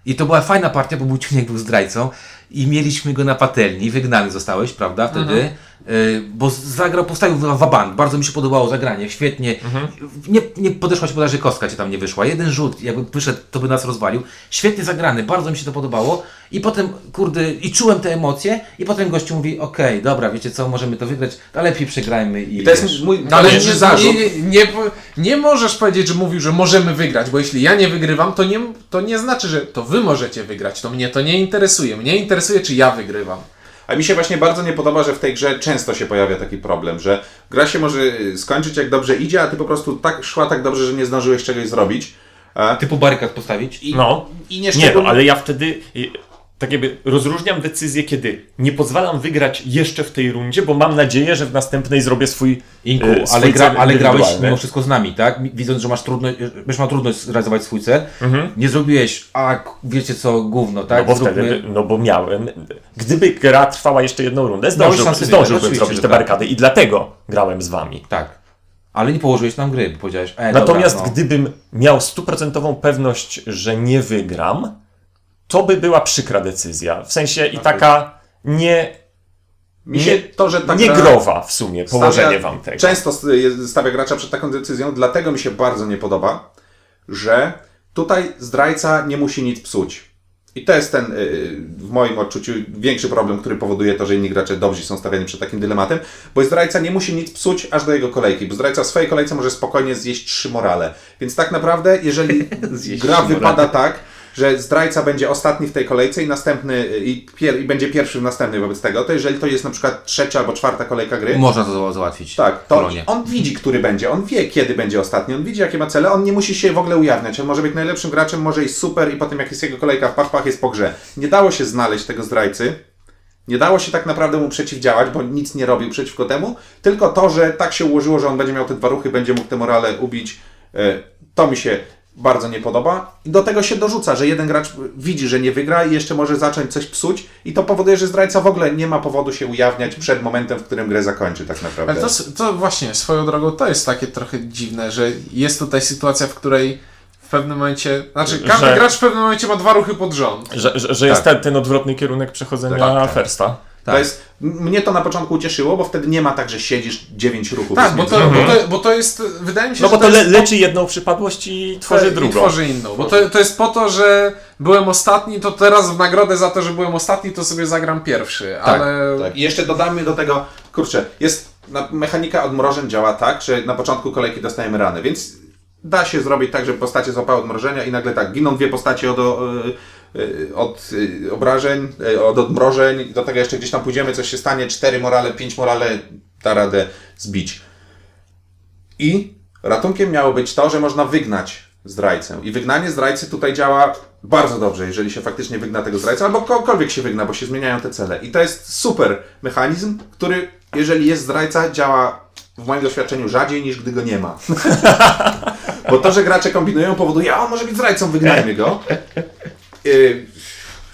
I to była fajna partia, bo był Ciuniek był zdrajcą i mieliśmy go na patelni, wygnany zostałeś, prawda, wtedy. Bo zagrał, postawił wabank, bardzo mi się podobało zagranie, świetnie. Nie, nie podeszła ci podaży kostka, ci tam nie wyszła. Jeden rzut, jakby wyszedł, to by nas rozwalił. Świetnie zagrany, bardzo mi się to podobało. I potem, kurde, i czułem te emocje, i potem gościu mówi, okej, dobra, wiecie co, możemy to wygrać, a lepiej przegrajmy i, I to jest mój ale nie, zarzut. nie, nie, nie możesz powiedzieć, że mówił, że możemy wygrać, bo jeśli ja nie wygrywam, to nie, to nie znaczy, że to wy możecie wygrać. To mnie to nie interesuje. Mnie interesuje, czy ja wygrywam. A mi się właśnie bardzo nie podoba, że w tej grze często się pojawia taki problem, że gra się może y, skończyć jak dobrze idzie, a ty po prostu tak szła tak dobrze, że nie zdążyłeś czegoś zrobić. E, Typu barykad postawić. I, No. i nie Nie, szczególnie... no, ale ja wtedy y, tak jakby rozróżniam decyzję, kiedy nie pozwalam wygrać jeszcze w tej rundzie, bo mam nadzieję, że w następnej zrobię swój Inku, swój ale, gra, ale grałeś mimo wszystko z nami, tak? Widząc, że masz trudność, będziesz miał trudność zrealizować swój cel, nie zrobiłeś, a wiecie co, gówno, tak? Mhm. No bo Zróbmy- wtedy, no bo miałem, gdyby gra trwała jeszcze jedną rundę, zdążył, wygrać, zdążyłbym zrobić te tak. barykady i dlatego grałem z wami. Tak. Ale nie położyłeś nam gry, bo powiedziałeś, e, Natomiast dobra, no. gdybym miał stuprocentową pewność, że nie wygram, to by była przykra decyzja. W sensie i taka nie, Mi się nie, to, że ta nie gra growa w sumie położenie stawia- wam tego. Często stawia gracza przed taką decyzją, dlatego mi się bardzo nie podoba, że tutaj zdrajca nie musi nic psuć. I to jest ten, y, w moim odczuciu, większy problem, który powoduje to, że inni gracze dobrzy są stawiani przed takim dylematem, bo zdrajca nie musi nic psuć aż do jego kolejki, bo zdrajca w swojej kolejce może spokojnie zjeść trzy morale. Więc tak naprawdę, jeżeli gra wypada tak, że zdrajca będzie ostatni w tej kolejce i następny, y, i, pier, i będzie pierwszy w następnej wobec tego, to jeżeli to jest na przykład trzecia albo czwarta kolejka gry, Można to za- załatwić. tak, to Polonie. on widzi, który będzie, on wie, kiedy będzie ostatni, on widzi, jakie ma cele, on nie musi się w ogóle ujawniać, on może być najlepszym graczem, może iść super i potem jak jest jego kolejka, pach, pach, jest po grze. Nie dało się znaleźć tego zdrajcy, nie dało się tak naprawdę mu przeciwdziałać, bo nic nie robił przeciwko temu, tylko to, że tak się ułożyło, że on będzie miał te dwa ruchy, będzie mógł te morale ubić, e, to mi się bardzo nie podoba. I do tego się dorzuca, że jeden gracz widzi, że nie wygra i jeszcze może zacząć coś psuć i to powoduje, że zdrajca w ogóle nie ma powodu się ujawniać przed momentem, w którym grę zakończy tak naprawdę. Ale to, to właśnie, swoją drogą, to jest takie trochę dziwne, że jest tutaj sytuacja, w której w pewnym momencie, znaczy każdy Że- gracz w pewnym momencie ma dwa ruchy pod rząd. Że, że, że jest ten, ten odwrotny kierunek przechodzenia Tak, tak. Firsta. To jest, mnie to na początku ucieszyło, bo wtedy nie ma tak, że siedzisz 9 ruchów. Tak, bo to, bo, to, bo to jest, wydaje mi się, No że bo to le, leczy jedną przypadłość i tworzy i drugą. tworzy inną. Bo to, to jest po to, że byłem ostatni, to teraz w nagrodę za to, że byłem ostatni, to sobie zagram pierwszy. Tak, ale Tak. I jeszcze dodamy do tego, kurczę, jest na, mechanika odmrożeń działa tak, że na początku kolejki dostajemy rany, więc da się zrobić tak, żeby postacie złapały odmrożenia i nagle tak, giną dwie postacie od, o, y, y, od y, obrażeń, y, od odmrożeń, do tego jeszcze gdzieś tam pójdziemy, coś się stanie, cztery morale, pięć morale, da radę zbić. I ratunkiem miało być to, że można wygnać zdrajcę. I wygnanie zdrajcy tutaj działa bardzo dobrze, jeżeli się faktycznie wygna tego zdrajcę, albo kogokolwiek się wygna, bo się zmieniają te cele. I to jest super mechanizm, który, jeżeli jest zdrajca, działa w moim doświadczeniu rzadziej niż gdy go nie ma. bo to, że gracze kombinują, powoduje, a on może być zdrajcą, wygnajmy go. Yy,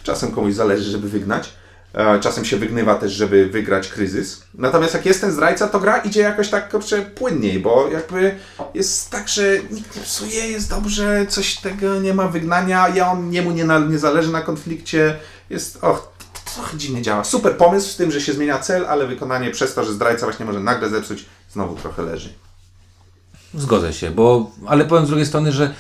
Czasem komuś zależy, żeby wygnać. E, Czasem się wygnywa też, żeby wygrać kryzys. Natomiast jak jest ten zdrajca, to gra idzie jakoś tak kurczę płynniej, bo jakby jest tak, że nikt nie psuje, jest dobrze, coś tego nie ma wygnania, ja on niemu nie, na, nie zależy na konflikcie. Jest, och, trochę dziwnie działa. Super pomysł z tym, że się zmienia cel, ale wykonanie przez to, że zdrajca właśnie może nagle zepsuć, znowu trochę leży. Zgodzę się, bo, ale powiem z drugiej strony, że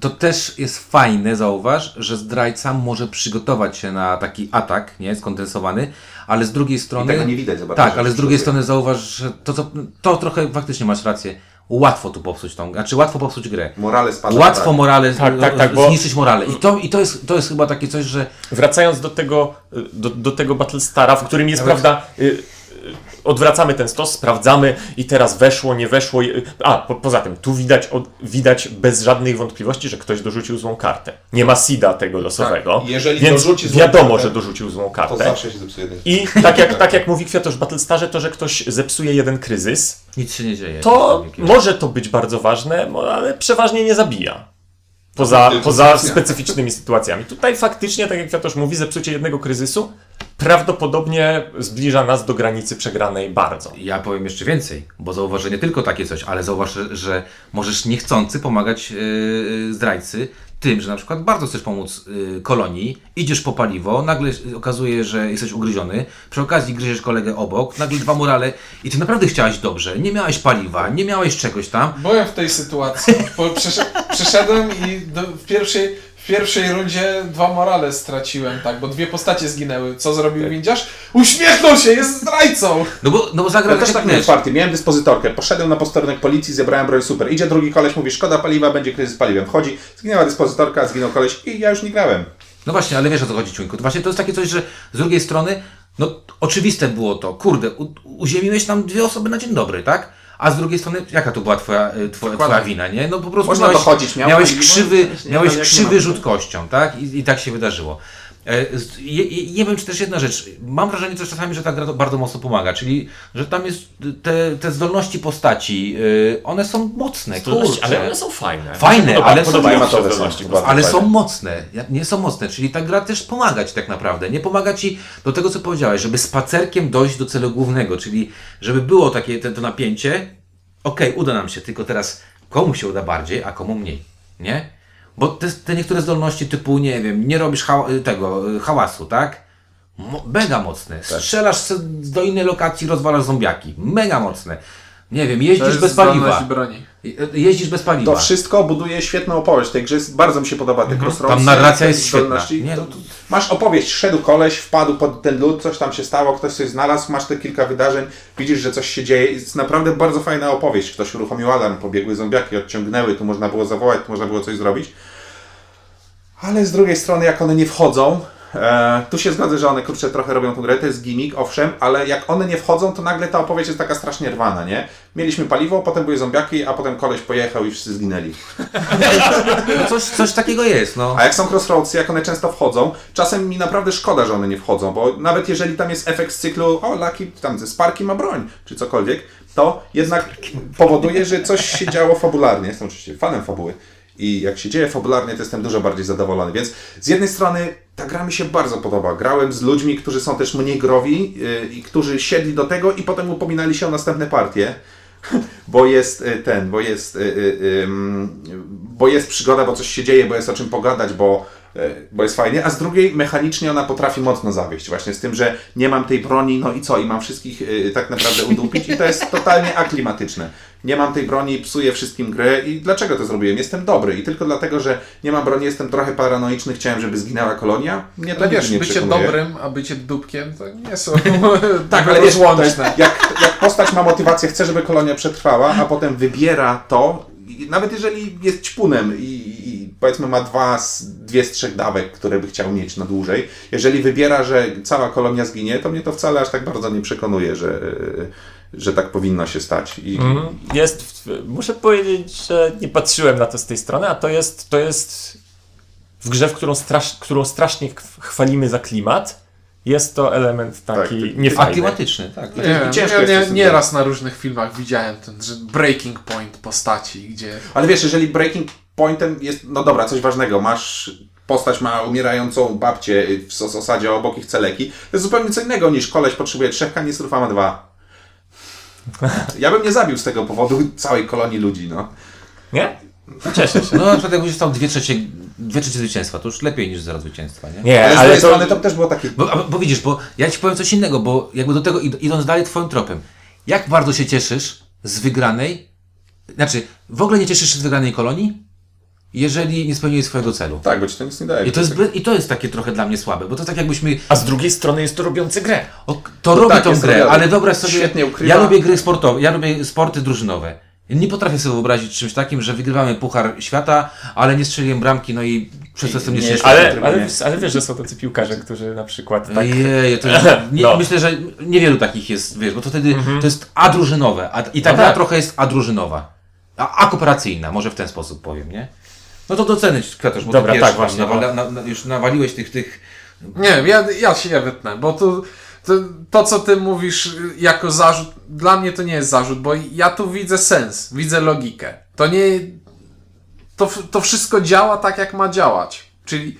to też jest fajne, zauważ, że zdrajca może przygotować się na taki atak, nie, skondensowany, ale z drugiej strony... tego nie widać za bardzo, Tak, ale z drugiej strony zauważ, że to, co, to trochę faktycznie masz rację. Łatwo tu popsuć tą, znaczy łatwo popsuć grę. Morale spada. Łatwo tak. morale, Tak, tak, tak, bo- zniszczyć morale. I to, i to, jest, to jest chyba takie coś, że Wracając do tego, do, do tego Battlestara, w którym jest, prawda, y, y, odwracamy ten stos, sprawdzamy i teraz weszło, nie weszło. y, A, po, poza tym, tu widać, od, widać bez żadnych wątpliwości, że ktoś dorzucił złą kartę. Nie ma sida tego losowego, Tak, jeżeli więc dorzuci złą wiadomo, kartę, że dorzucił złą To kartę. zawsze się zepsuje. ten- I tak jak, tak jak mówi Kwiatosz w Battlestarze, to, że ktoś zepsuje jeden kryzys, nic się nie dzieje. to może to być bardzo ważne, ale przeważnie nie zabija. Poza, poza specyficznymi sytuacjami. Tutaj faktycznie, tak jak Kwiatosz mówi, zepsucie jednego kryzysu prawdopodobnie zbliża nas do granicy przegranej bardzo. Ja powiem jeszcze więcej, bo zauważ, że nie tylko takie coś, ale zauważ, że- że możesz niechcący pomagać yy, zdrajcy tym, że na przykład bardzo chcesz pomóc yy, kolonii, idziesz po paliwo, nagle okazuje, że jesteś ugryziony, przy okazji gryziesz kolegę obok, nagle dwa morale i ty naprawdę chciałeś dobrze, nie miałeś paliwa, nie miałeś czegoś tam, Byłem w tej sytuacji. Bo przysz- przyszedłem i do, w, pierwszej, w pierwszej rundzie dwa morale straciłem, tak, bo dwie postacie zginęły. Co zrobił windziarz? Uśmiechnął się, jest zdrajcą! no bo, no bo zagrał Ja też tak tak miałem partii. Miałem dyspozytorkę. Poszedłem na posterunek policji, zebrałem broń super. Idzie drugi koleś, mówi szkoda paliwa, będzie kryzys z paliwem. Wchodzi, zginęła dyspozytorka, zginął koleś i ja już nie grałem. No właśnie, ale wiesz o co chodzi, Ciuńku. To właśnie to jest takie coś, że z drugiej strony, no oczywiste było to, kurde, u, uziemiłeś nam dwie osoby na dzień dobry, tak? A z drugiej strony, jaka to była twoja, y, twoja, twoja wina, nie? No po prostu Można miałeś, dochodzić, miał miałeś krzywy, miałeś krzywy rzut kością, tak? I, I tak się wydarzyło. E, Nie wiem, czy też jedna rzecz. Mam wrażenie też czasami, że ta gra to bardzo mocno pomaga, czyli, że tam jest te, te zdolności postaci, y, one są mocne, Zdolności, kurczę. ale one są fajne. Fajne, się ale są zdolności. Ale są mocne, nie są mocne, czyli ta gra też pomaga Ci tak naprawdę, nie pomaga Ci do tego, co powiedziałeś, żeby spacerkiem dojść do celu głównego, czyli żeby było takie te, to napięcie, okej, uda nam się, tylko teraz komu się uda bardziej, a komu mniej, nie? Bo te, te niektóre zdolności typu, nie wiem, nie robisz hała, tego, hałasu, tak? Mega mocne. Strzelasz se do innej lokacji, rozwalasz zombiaki. Mega mocne. Nie wiem, jeździsz bez paliwa. broni. Je- Jeździsz bez paliwa. To wszystko buduje świetną opowieść tej grze. jest- Bardzo mi się podoba te. Mhm. Tam narracja jest świetna. Nie, To- no to- Masz opowieść, szedł koleś, wpadł pod ten lód, coś tam się stało, ktoś coś znalazł, masz te kilka wydarzeń, widzisz, że coś się dzieje. Jest naprawdę bardzo fajna opowieść. Ktoś uruchomił alarm, pobiegły zombiaki, odciągnęły, tu można było zawołać, tu można było coś zrobić. Ale z drugiej strony, jak one nie wchodzą, e, tu się zgodzę, że one kurczę trochę robią tą grę, to jest gimmick, owszem, ale jak one nie wchodzą, to nagle ta opowieść jest taka strasznie rwana, nie? Mieliśmy paliwo, potem były zombiaki, a potem koleś pojechał i wszyscy zginęli. No coś, coś takiego jest, no. A jak są crossroadsy, jak one często wchodzą, czasem mi naprawdę szkoda, że one nie wchodzą, bo nawet jeżeli tam jest efekt z cyklu, o, Lucky tam ze Sparki ma broń, czy cokolwiek, to jednak powoduje, że coś się działo fabularnie. Jestem oczywiście fanem fabuły. I jak się dzieje fabularnie, to jestem dużo bardziej zadowolony. Więc z jednej strony ta gra mi się bardzo podoba. Grałem z ludźmi, którzy są też mniej growi yy, i którzy siedli do tego i potem upominali się o następne partie. Bo jest y, ten, bo jest, y, y, y, bo jest przygoda, bo coś się dzieje, bo jest o czym pogadać, bo, y, bo jest fajnie, a z drugiej mechanicznie ona potrafi mocno zawieść, właśnie z tym, że nie mam tej broni, no i co, i mam wszystkich y, tak naprawdę udupić i to jest totalnie aklimatyczne. Nie mam tej broni, psuję wszystkim grę i dlaczego to zrobiłem? Jestem dobry i tylko dlatego, że nie mam broni, jestem trochę paranoiczny, chciałem, żeby zginęła kolonia. Mnie to Ale wiesz, nie bycie przekonuje. dobrym, a bycie dupkiem to nie są Tak, ale wiesz, to jest, jak, jak postać ma motywację, chce, żeby kolonia przetrwała, a potem wybiera to, nawet jeżeli jest ćpunem i powiedzmy ma dwa, z, dwie z trzech dawek, które by chciał mieć na dłużej, jeżeli wybiera, że cała kolonia zginie, to mnie to wcale aż tak bardzo nie przekonuje, że, że tak powinno się stać. I, Jest, w- muszę powiedzieć, że nie patrzyłem na to z tej strony, a to jest, to jest w grze, w którą, strasz, którą strasznie ch- chwalimy za klimat, jest to element taki Tak, ty- niefajny. Klimatyczny, tak. Nie wiem, ciężko ja jest nie, nie raz na różnych filmach widziałem ten że breaking point postaci, gdzie Ale wiesz, jeżeli breaking pointem jest, no dobra, coś ważnego, masz postać ma umierającą babcię w osadzie obok ich celeki, to jest zupełnie co innego niż koleś potrzebuje trzech kanistrów, a ma dwa. Ja bym nie zabił z tego powodu całej kolonii ludzi, no. Nie? Cieszę się. No na przykład jakbyś dostał dwie trzecie, dwie trzecie zwycięstwa, to już lepiej niż zero zwycięstwa, nie? Nie, Ale z ale drugiej to... strony to też było takie... Bo, bo widzisz, bo ja ci powiem coś innego, bo jakby do tego id- idąc dalej twoim tropem, jak bardzo się cieszysz z wygranej, znaczy w ogóle nie cieszysz się z wygranej kolonii, jeżeli nie spełniłeś swojego celu. Tak, bo ci to nic nie daje. I to, jest, I to jest takie trochę dla mnie słabe, bo to tak jakbyśmy A z drugiej strony jest to robiący grę. O, to robi tak, tą jest grę, robione. ale wyobraź sobie, Świetnie ukrywa. ja lubię gry sportowe, ja lubię sporty drużynowe. Nie potrafię sobie wyobrazić czymś takim, że wygrywamy Puchar Świata, ale nie strzeliłem bramki, no i przez to jestem nie nieszczęśliwy. Ale, ale, ale wiesz, że są tacy piłkarze, którzy na przykład tak... Ojej, to nie, No. myślę, że niewielu takich jest, wiesz, bo to wtedy to jest adrużynowe, a, i ta No gra tak. trochę jest adrużynowa, a, a kooperacyjna, może w ten sposób powiem, nie? No to docenić, Kwiatusz, bo Dobra, ty tak, właśnie, no. nawala- na, na, już nawaliłeś tych, tych Nie wiem, ja, ja się wytnę, bo to, to, to, co ty mówisz jako zarzut, dla mnie to nie jest zarzut, bo ja tu widzę sens, widzę logikę. To nie. To, to wszystko działa tak, jak ma działać. Czyli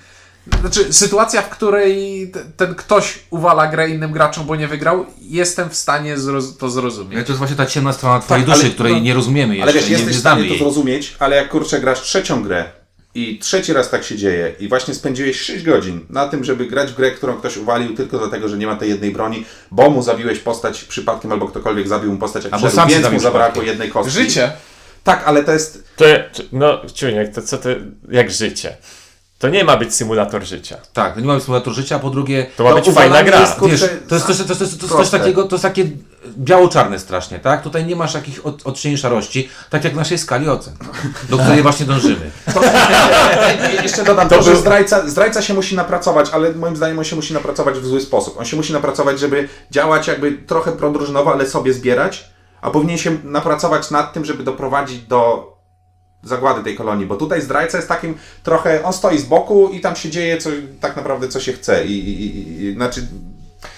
Znaczy, sytuacja, w której ten ktoś uwala grę innym graczom, bo nie wygrał, jestem w stanie zroz- to zrozumieć. Ale to jest właśnie ta ciemna strona twojej Tak, duszy, ale- której no, nie rozumiemy jeszcze, Ale wiesz, nie, jesteś nie w stanie to zrozumieć, ale jak kurczę grasz trzecią grę i trzeci raz tak się dzieje i właśnie spędziłeś 6 godzin na tym, żeby grać w grę, którą ktoś uwalił tylko dlatego, że nie ma tej jednej broni, bo mu zabiłeś postać przypadkiem albo ktokolwiek zabił mu postać, sam się więc mu zabrakło jednej kostki. Życie. Tak, ale to jest... To, no, Ciuniek, to co to, jak życie? To nie ma być symulator życia. Tak, to nie ma być symulator życia, a po drugie... To ma To być uwalanie fajna gra. jest, kurczę, Wiesz, to jest, jest, to, jest, to, jest, to jest coś takiego, to jest takie biało-czarne strasznie, tak? Tutaj nie masz jakichś od, odcieni szarości, tak jak w naszej skali ocen, do której właśnie dążymy. Jeszcze dodam to, To że zdrajca, zdrajca się musi napracować, ale moim zdaniem on się musi napracować w zły sposób. On się musi napracować, żeby działać jakby trochę prodrużynowo, ale sobie zbierać, a powinien się napracować nad tym, żeby doprowadzić do zagłady tej kolonii, bo tutaj zdrajca jest takim trochę, on stoi z boku i tam się dzieje co, tak naprawdę co się chce i, i, i znaczy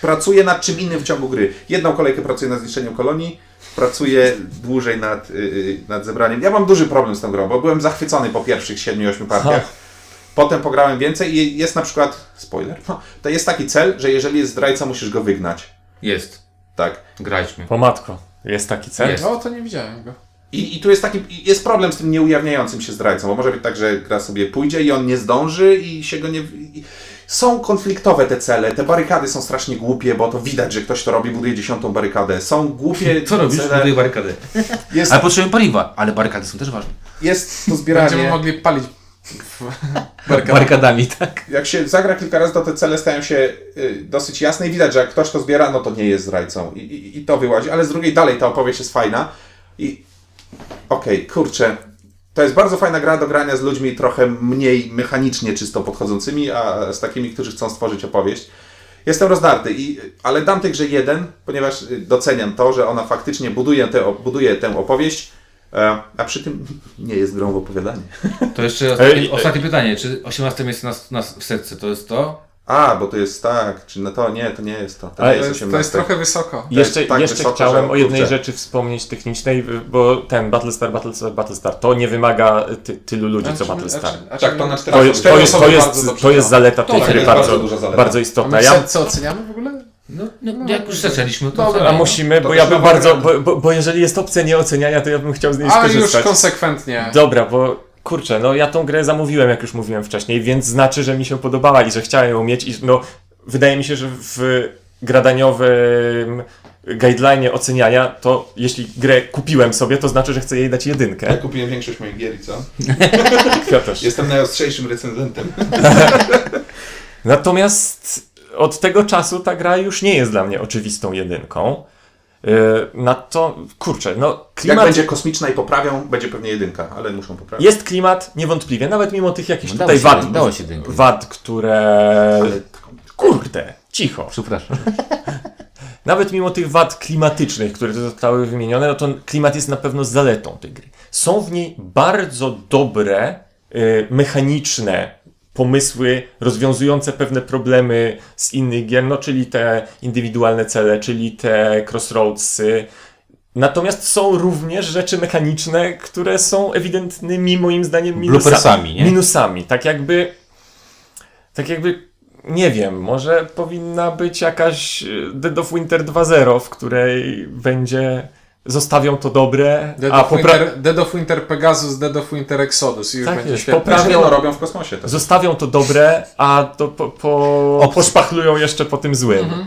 pracuje nad czym innym w ciągu gry. Jedną kolejkę pracuje nad zniszczeniem kolonii, pracuje dłużej nad, yy, nad zebraniem. Ja mam duży problem z tą grą, bo byłem zachwycony po pierwszych 7-8 partiach. Potem pograłem więcej i jest na przykład, spoiler, no, to jest taki cel, że jeżeli jest zdrajca, musisz go wygnać. Jest, Tak. grajdźmy. Po matko, jest taki cel? Jest. No, to nie widziałem go. I, I tu jest taki, jest problem z tym nieujawniającym się zdrajcą, bo może być tak, że gra sobie pójdzie i on nie zdąży i się go nie... I są konfliktowe te cele, te barykady są strasznie głupie, bo to widać, że ktoś to robi, buduje dziesiątą barykadę. Są głupie Co robisz? cele. Buduję barykady. Jest, Ale potrzebujemy paliwa, ale barykady są też ważne. jest to zbieranie... Będziemy mogli palić barykady. Barykadami, tak? Jak się zagra kilka razy, to te cele stają się y, dosyć jasne i widać, że jak ktoś to zbiera, no to nie jest zdrajcą. I, i, i to wyłazi, ale z drugiej dalej ta opowieść jest fajna. I okej, kurczę. To jest bardzo fajna gra do grania z ludźmi trochę mniej mechanicznie czysto podchodzącymi, a z takimi, którzy chcą stworzyć opowieść. Jestem rozdarty, i, ale dam tej grze jeden, ponieważ y, doceniam to, że ona faktycznie buduje, te, buduje tę opowieść, e, a przy tym nie jest grą w opowiadanie. To jeszcze ostatnie, ostatnie pytanie, czy 18 miejsce na, na, w serce to jest to? A, bo to jest tak, czy no to nie, to nie jest to. To Ale To jest jest, to jest 18. trochę wysoko. jest Jeszcze, tak jeszcze wysoko, chciałem że, o jednej kurczę. rzeczy wspomnieć technicznej, bo ten Battlestar, Battlestar, Battlestar to nie wymaga ty, tylu ludzi co Battlestar. Tak, to na To, jest- to, jest, to, jest, to jest zaleta tej tak, gry jest bardzo bardzo, bardzo A istotna. my Ja, co oceniamy w ogóle? No, no jak już zaczęliśmy, to Dobra, a musimy, To bo ja bym bardzo, bo, bo, bo jeżeli jest opcja nieoceniania, to ja bym chciał z niej A już skorzystać. konsekwentnie. Dobra, bo kurczę, no ja tą grę zamówiłem, jak już mówiłem wcześniej, więc znaczy, że mi się podobała i że chciałem ją mieć i no wydaje mi się, że w gradaniowym guideline oceniania, to jeśli grę kupiłem sobie, to znaczy, że chcę jej dać Ja jedynkę. kupiłem większość moich gier i co? Kwiatosz. Jestem najostrzejszym recenzentem. Natomiast od tego czasu ta gra już nie jest dla mnie oczywistą jedynką. Yy, Na to, kurczę, no Jak klimat, będzie kosmiczna i poprawią, będzie pewnie jedynka, ale muszą poprawić. jest klimat niewątpliwie, nawet mimo tych jakichś No, tutaj się- wad, dało się jedynkę. wad, które... Ale Kurde, cicho. Przepraszam. Nawet mimo tych wad klimatycznych, które tu zostały wymienione, no to klimat jest na pewno zaletą tej gry. Są w niej bardzo dobre, y, mechaniczne pomysły rozwiązujące pewne problemy z innych gier, no czyli te indywidualne cele, czyli te crossroadsy. Natomiast są również rzeczy mechaniczne, które są ewidentnymi moim zdaniem minusami. Nie? Minusami. Tak jakby tak jakby, nie wiem, może powinna być jakaś y, Dead of Winter 2.0, w której będzie, zostawią to dobre, Dead, a of popra- Winter, Dead of Winter Pegasus, Dead of Winter Exodus i już Tak będzie jest, świetnie. popra- Znaczy, no, robią w kosmosie to. zostawią to dobre, a to po, po, poszpachlują jeszcze po tym złym.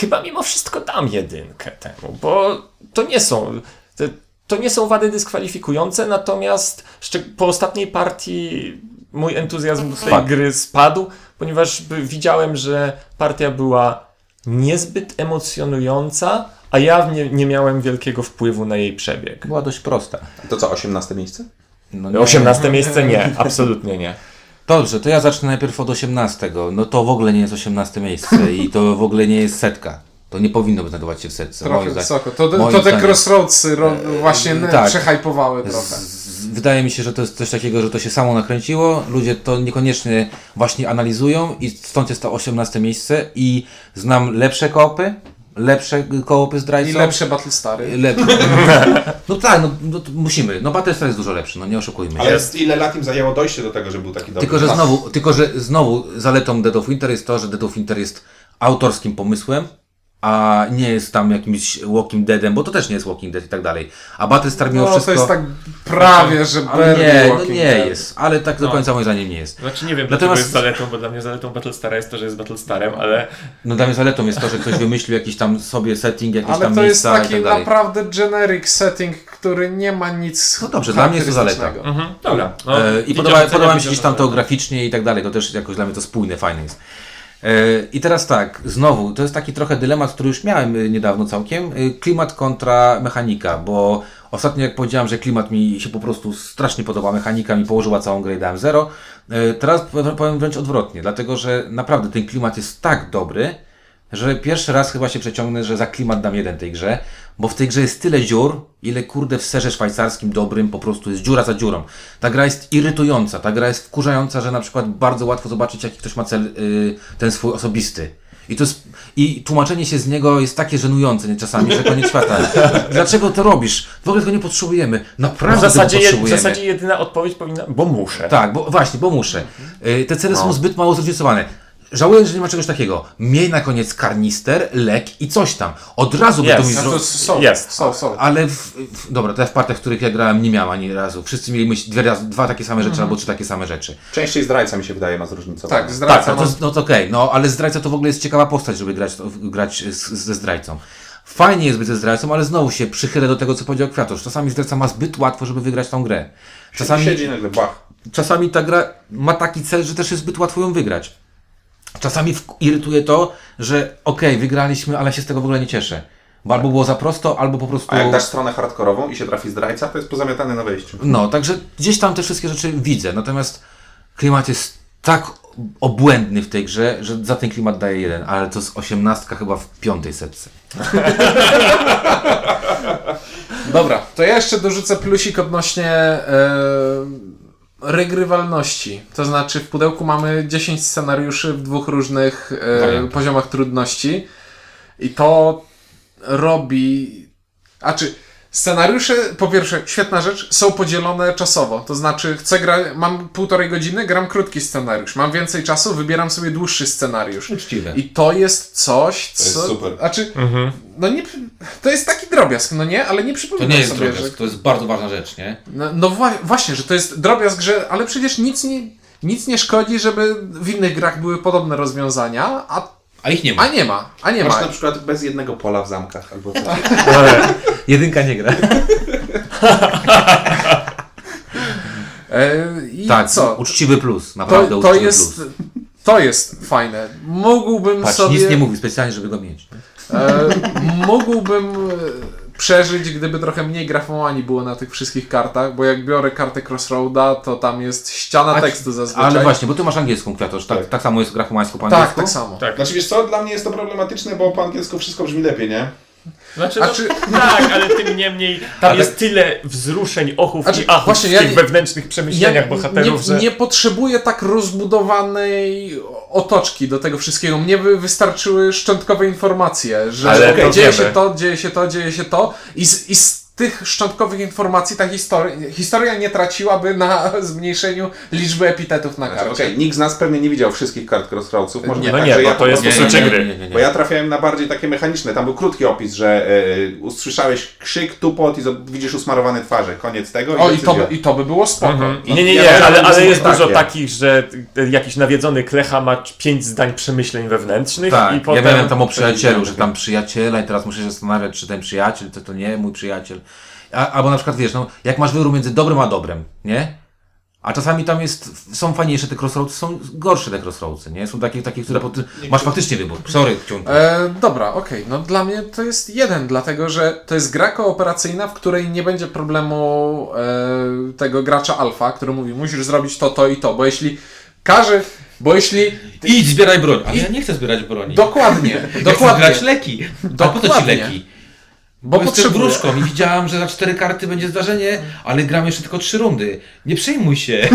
Chyba mimo wszystko dam jedynkę temu, bo to nie są... Te, to nie są wady dyskwalifikujące, natomiast szczeg- po ostatniej partii mój entuzjazm do tej gry spadł, ponieważ widziałem, że partia była niezbyt emocjonująca, a ja nie, nie miałem wielkiego wpływu na jej przebieg. Była dość prosta. To co, 18 miejsce? No, nie. 18 miejsce nie, absolutnie nie. Dobrze, to ja zacznę najpierw od 18. No to w ogóle nie jest 18 miejsce i to w ogóle nie jest setka. To nie powinno znajdować się w setce. Trochę moim wysoko. To, moim to te zdaniem. crossroadsy ro, właśnie e, tak. tak. przehajpowały trochę. Z, wydaje mi się, że to jest coś takiego, że to się samo nakręciło. Ludzie to niekoniecznie właśnie analizują i stąd jest to 18 miejsce i znam lepsze kopy, lepsze kołopy zdrajcą. I lepsze Battlestary. Lepsze. No tak, no, no musimy. No Battlestar jest dużo lepszy, no nie oszukujmy się. Ale ile lat im zajęło dojście do tego, że był taki dobry? Tylko, że znowu, tylko, że znowu zaletą Dead of Winter jest to, że Dead of Winter jest autorskim pomysłem, a nie jest tam jakimś Walking Deadem, bo to też nie jest Walking Dead i tak dalej. A Battlestar mimo No wszystko... to jest tak prawie, że ale nie, no Walking nie Dead. jest. Ale tak do końca moim zdaniem nie jest. Znaczy nie wiem, Natomiast- dlaczego jest zaletą, bo dla mnie zaletą Battlestara jest to, że jest Battlestarem, ale No dla mnie zaletą jest to, że ktoś wymyślił jakiś tam sobie setting, jakieś Ale tam to jest miejsca i taki tak naprawdę generic setting, który nie ma nic No dobrze, dla mnie jest to zaleta. mhm, dobra. No, E, I podoba, podoba mi się gdzieś tam to graficznie i tak dalej, to też jakoś dla mnie to spójne, fajne jest. E, I teraz tak, znowu, to jest taki trochę dylemat, który już miałem y, niedawno całkiem, y, klimat kontra mechanika, bo ostatnio jak powiedziałem, że klimat mi się po prostu strasznie podoba, mechanika mi położyła całą grę i dałem zero, e, teraz powiem wręcz odwrotnie, dlatego że naprawdę ten klimat jest tak dobry, że pierwszy raz chyba się przeciągnę, że za klimat dam jeden tej grze, bo w tej grze jest tyle dziur, ile kurde w serze szwajcarskim dobrym po prostu jest dziura za dziurą. Ta gra jest irytująca, ta gra jest wkurzająca, że na przykład bardzo łatwo zobaczyć, jaki ktoś ma cel, y, ten swój osobisty. I, to jest, I tłumaczenie się z niego jest takie żenujące nie, czasami, że koniec świata. Dlaczego to robisz? W ogóle tego nie potrzebujemy. W Naprawdę zasadzie, jed, w potrzebujemy. zasadzie jedyna odpowiedź powinna... Bo muszę. Tak, bo właśnie, bo muszę. Y, Te cele są zbyt mało zróżnicowane. Żałuję, że nie ma czegoś takiego. Miej na koniec karnister, lek i coś tam. Od razu by to Jest. mi No zro... to są, Jest. są, są. Ale w, w, dobra, te w partiach, w których ja grałem, nie miałem ani razu. Wszyscy mieli myśl, dwie, raz, dwa takie same rzeczy albo trzy takie same rzeczy. Częściej zdrajca mi się wydaje ma zróżnicowane. Tak, zdrajca Tak, no ma... to, no to okej, no ale zdrajca to w ogóle jest ciekawa postać, żeby grać, to- grać z, ze zdrajcą. Fajnie jest być ze zdrajcą, ale znowu się przychylę do tego, co powiedział Kwiatosz. Czasami zdrajca ma zbyt łatwo, żeby wygrać tą grę. Czasami Czasami, siedzi nagle, bach. czasami ta gra ma taki cel, że też jest zbyt łatwo ją wygrać. Czasami irytuje to, że okej, wygraliśmy, ale się z tego w ogóle nie cieszę. Bo albo było za prosto, albo po prostu... A jak dasz stronę hardkorową i się trafi zdrajca, to jest pozamiatane na wejściu. No, także gdzieś tam te wszystkie rzeczy widzę. Natomiast klimat jest tak obłędny w tej grze, że za ten klimat daję jeden, ale to jest osiemnastka chyba w piątej setce. Dobra, to ja jeszcze dorzucę plusik odnośnie e, regrywalności. To znaczy w pudełku mamy 10 scenariuszy w dwóch różnych e, poziomach trudności i to robi... A czy scenariusze, po pierwsze, świetna rzecz, są podzielone czasowo. To znaczy, chcę grać, mam półtorej godziny, gram krótki scenariusz. Mam więcej czasu, wybieram sobie dłuższy scenariusz. Uczciwe. I to jest coś, co... jest super. Znaczy, no nie, to jest taki drobiazg, no nie? Ale nie To przypominam nie jest sobie, drobiazg, że... to jest bardzo ważna rzecz, nie? No, no wła- właśnie, że to jest drobiazg, że... Ale przecież nic nie, nic nie szkodzi, żeby w innych grach były podobne rozwiązania, a, A ich nie ma. a nie ma. A nie Masz ma. na przykład bez jednego pola w zamkach albo coś. Jedynka nie gra. E, I tak, co? uczciwy plus, naprawdę To, to, uczciwy jest, plus. to jest fajne. Mógłbym Patrz, sobie... nic nie mówi specjalnie, żeby go mieć. E, mógłbym e, przeżyć, gdyby trochę mniej grafomanii było na tych wszystkich kartach, bo jak biorę kartę Crossroada, to tam jest ściana A- tekstu zazwyczaj. Ale właśnie, bo ty masz angielską kwiatosz, tak, tak samo jest grafomańsku po Tak, angielsku? tak samo. Tak. Znaczy wiesz co, dla mnie jest to problematyczne, bo po angielsku wszystko brzmi lepiej, nie? Znaczy, no, czy- tak, ale tym niemniej tam Ale- jest tyle wzruszeń, ochów Znaczy, i achów właśnie w ja tych nie- wewnętrznych przemyśleniach bohaterów, nie, że... nie potrzebuję tak rozbudowanej otoczki do tego wszystkiego. Mnie by wystarczyły szczątkowe informacje, że Ale to dzieje się to, dzieje się to, dzieje się to i z, i z tych szczątkowych informacji ta historia, historia nie traciłaby na zmniejszeniu liczby epitetów na Znaczy, karcie. Okej, nikt z nas pewnie nie widział wszystkich kart Crossroadsów. Może Nie, no tak, nie, że bo ja to jest po prostu gry. nie, nie, nie. Bo ja trafiałem na bardziej takie mechaniczne. Tam był krótki opis, że e, usłyszałeś krzyk, tupot i widzisz usmarowane twarze. Koniec tego. O, i to, by, i to by było spoko. Mhm. No, Nie, nie, ja nie, wiem, ale, ale jest dużo takie. takich, że y, jakiś nawiedzony klecha ma pięć zdań przemyśleń wewnętrznych Tak, i potem... ja miałem tam o przyjacielu, że tam przyjaciela i teraz muszę się zastanawiać, czy ten przyjaciel, to to nie mój przyjaciel. A, albo na przykład wiesz, no, jak masz wybór między dobrym a dobrem, nie? A czasami tam jest, są fajniejsze te crossroads, są gorsze te crossroadsy, nie? Są takie, takie które po tym, masz faktycznie wybór. Sorry, ciągle. E, dobra, okej. No dla mnie to jest jeden, dlatego że to jest gra kooperacyjna, w której nie będzie problemu e, tego gracza alfa, który mówi, musisz zrobić to, to i to, bo jeśli każe, bo jeśli Idź, zbieraj broń. Ale ja nie chcę zbierać broni. dokładnie, Ja chcę dokładnie, grać leki. A po co ci Dokładnie. leki? Bo Bo jestem potrzebuję. wróżką i widziałam, że za cztery karty będzie zdarzenie, ale gram jeszcze tylko trzy rundy. Nie przejmuj się.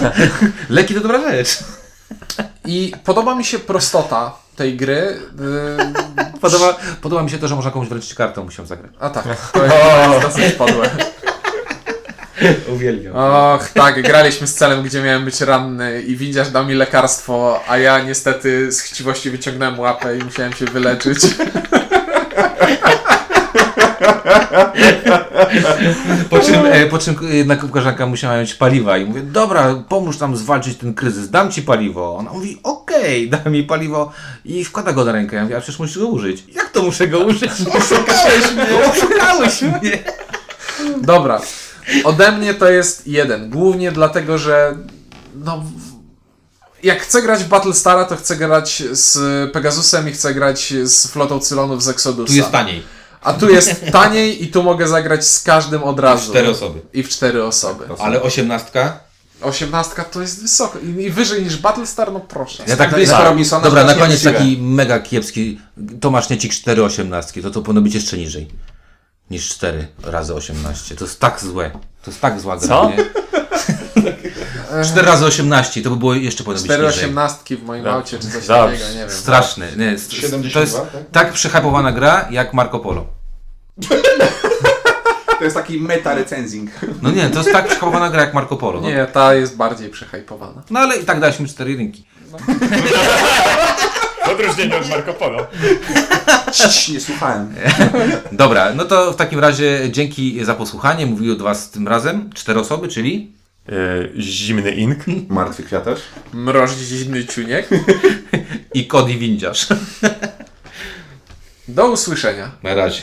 leki to dobra rzecz. I podoba mi się prostota tej gry. Podoba, podoba mi się to, że można komuś wręczyć kartę, musiał zagrać. A tak, to jest dosyć podłe. Uwielbiam. Och, tak, graliśmy z celem, gdzie miałem być ranny i widzisz dał mi lekarstwo, a ja niestety z chciwości wyciągnąłem łapę i musiałem się wyleczyć. Po czym, e, po czym jedna koleżanka musiała mieć paliwa i mówię, dobra, pomóż nam zwalczyć ten kryzys, dam ci paliwo. Ona mówi, okej, da mi paliwo i wkłada go na rękę. Ja mówię, a przecież musisz go użyć. Jak to muszę go użyć? Oszukałeś mnie! Oszukałeś mnie! Dobra, ode mnie to jest jeden, głównie dlatego, że no... Jak chcę grać w Battlestara, to chcę grać z Pegasusem i chcę grać z flotą Cylonów z Exodusa. Tu jest taniej. A tu jest taniej i tu mogę zagrać z każdym od razu. Cztery osoby. I w cztery osoby. Ale osiemnastka? Osiemnastka to jest wysoko. I, i wyżej niż Battlestar, no proszę. Ja tak, blisko tak. Robinsona, Dobra, że na aż koniec taki mega kiepski. Tomasz Niecik 4 osiemnastki. To to powinno być jeszcze niżej. Niż 4 razy 18. To jest tak złe. To jest tak zła gra, Co? nie? 4 razy 18 to by było jeszcze powinno być Cztery niżej. osiemnastki w moim aucie, czy coś takiego, nie wiem. Straszny. Nie, s- s- to 72, jest tak? tak przyhypowana gra jak Marco Polo. To jest taki meta recenzing. No nie, to jest tak przyhypowana gra jak Marco Polo. No, Nie, ta jest bardziej przehypowana. no ale i tak daliśmy cztery rynki. W odróżnieniu od Marco Polo. Ciii, nie słuchałem. Dobra, no to w takim razie dzięki za posłuchanie. Mówiły do Was tym razem cztery osoby, czyli zimny ink. Martwy kwiatarz. Mroździny ciuniek. i Cody Windziarz. Do usłyszenia. Na razie.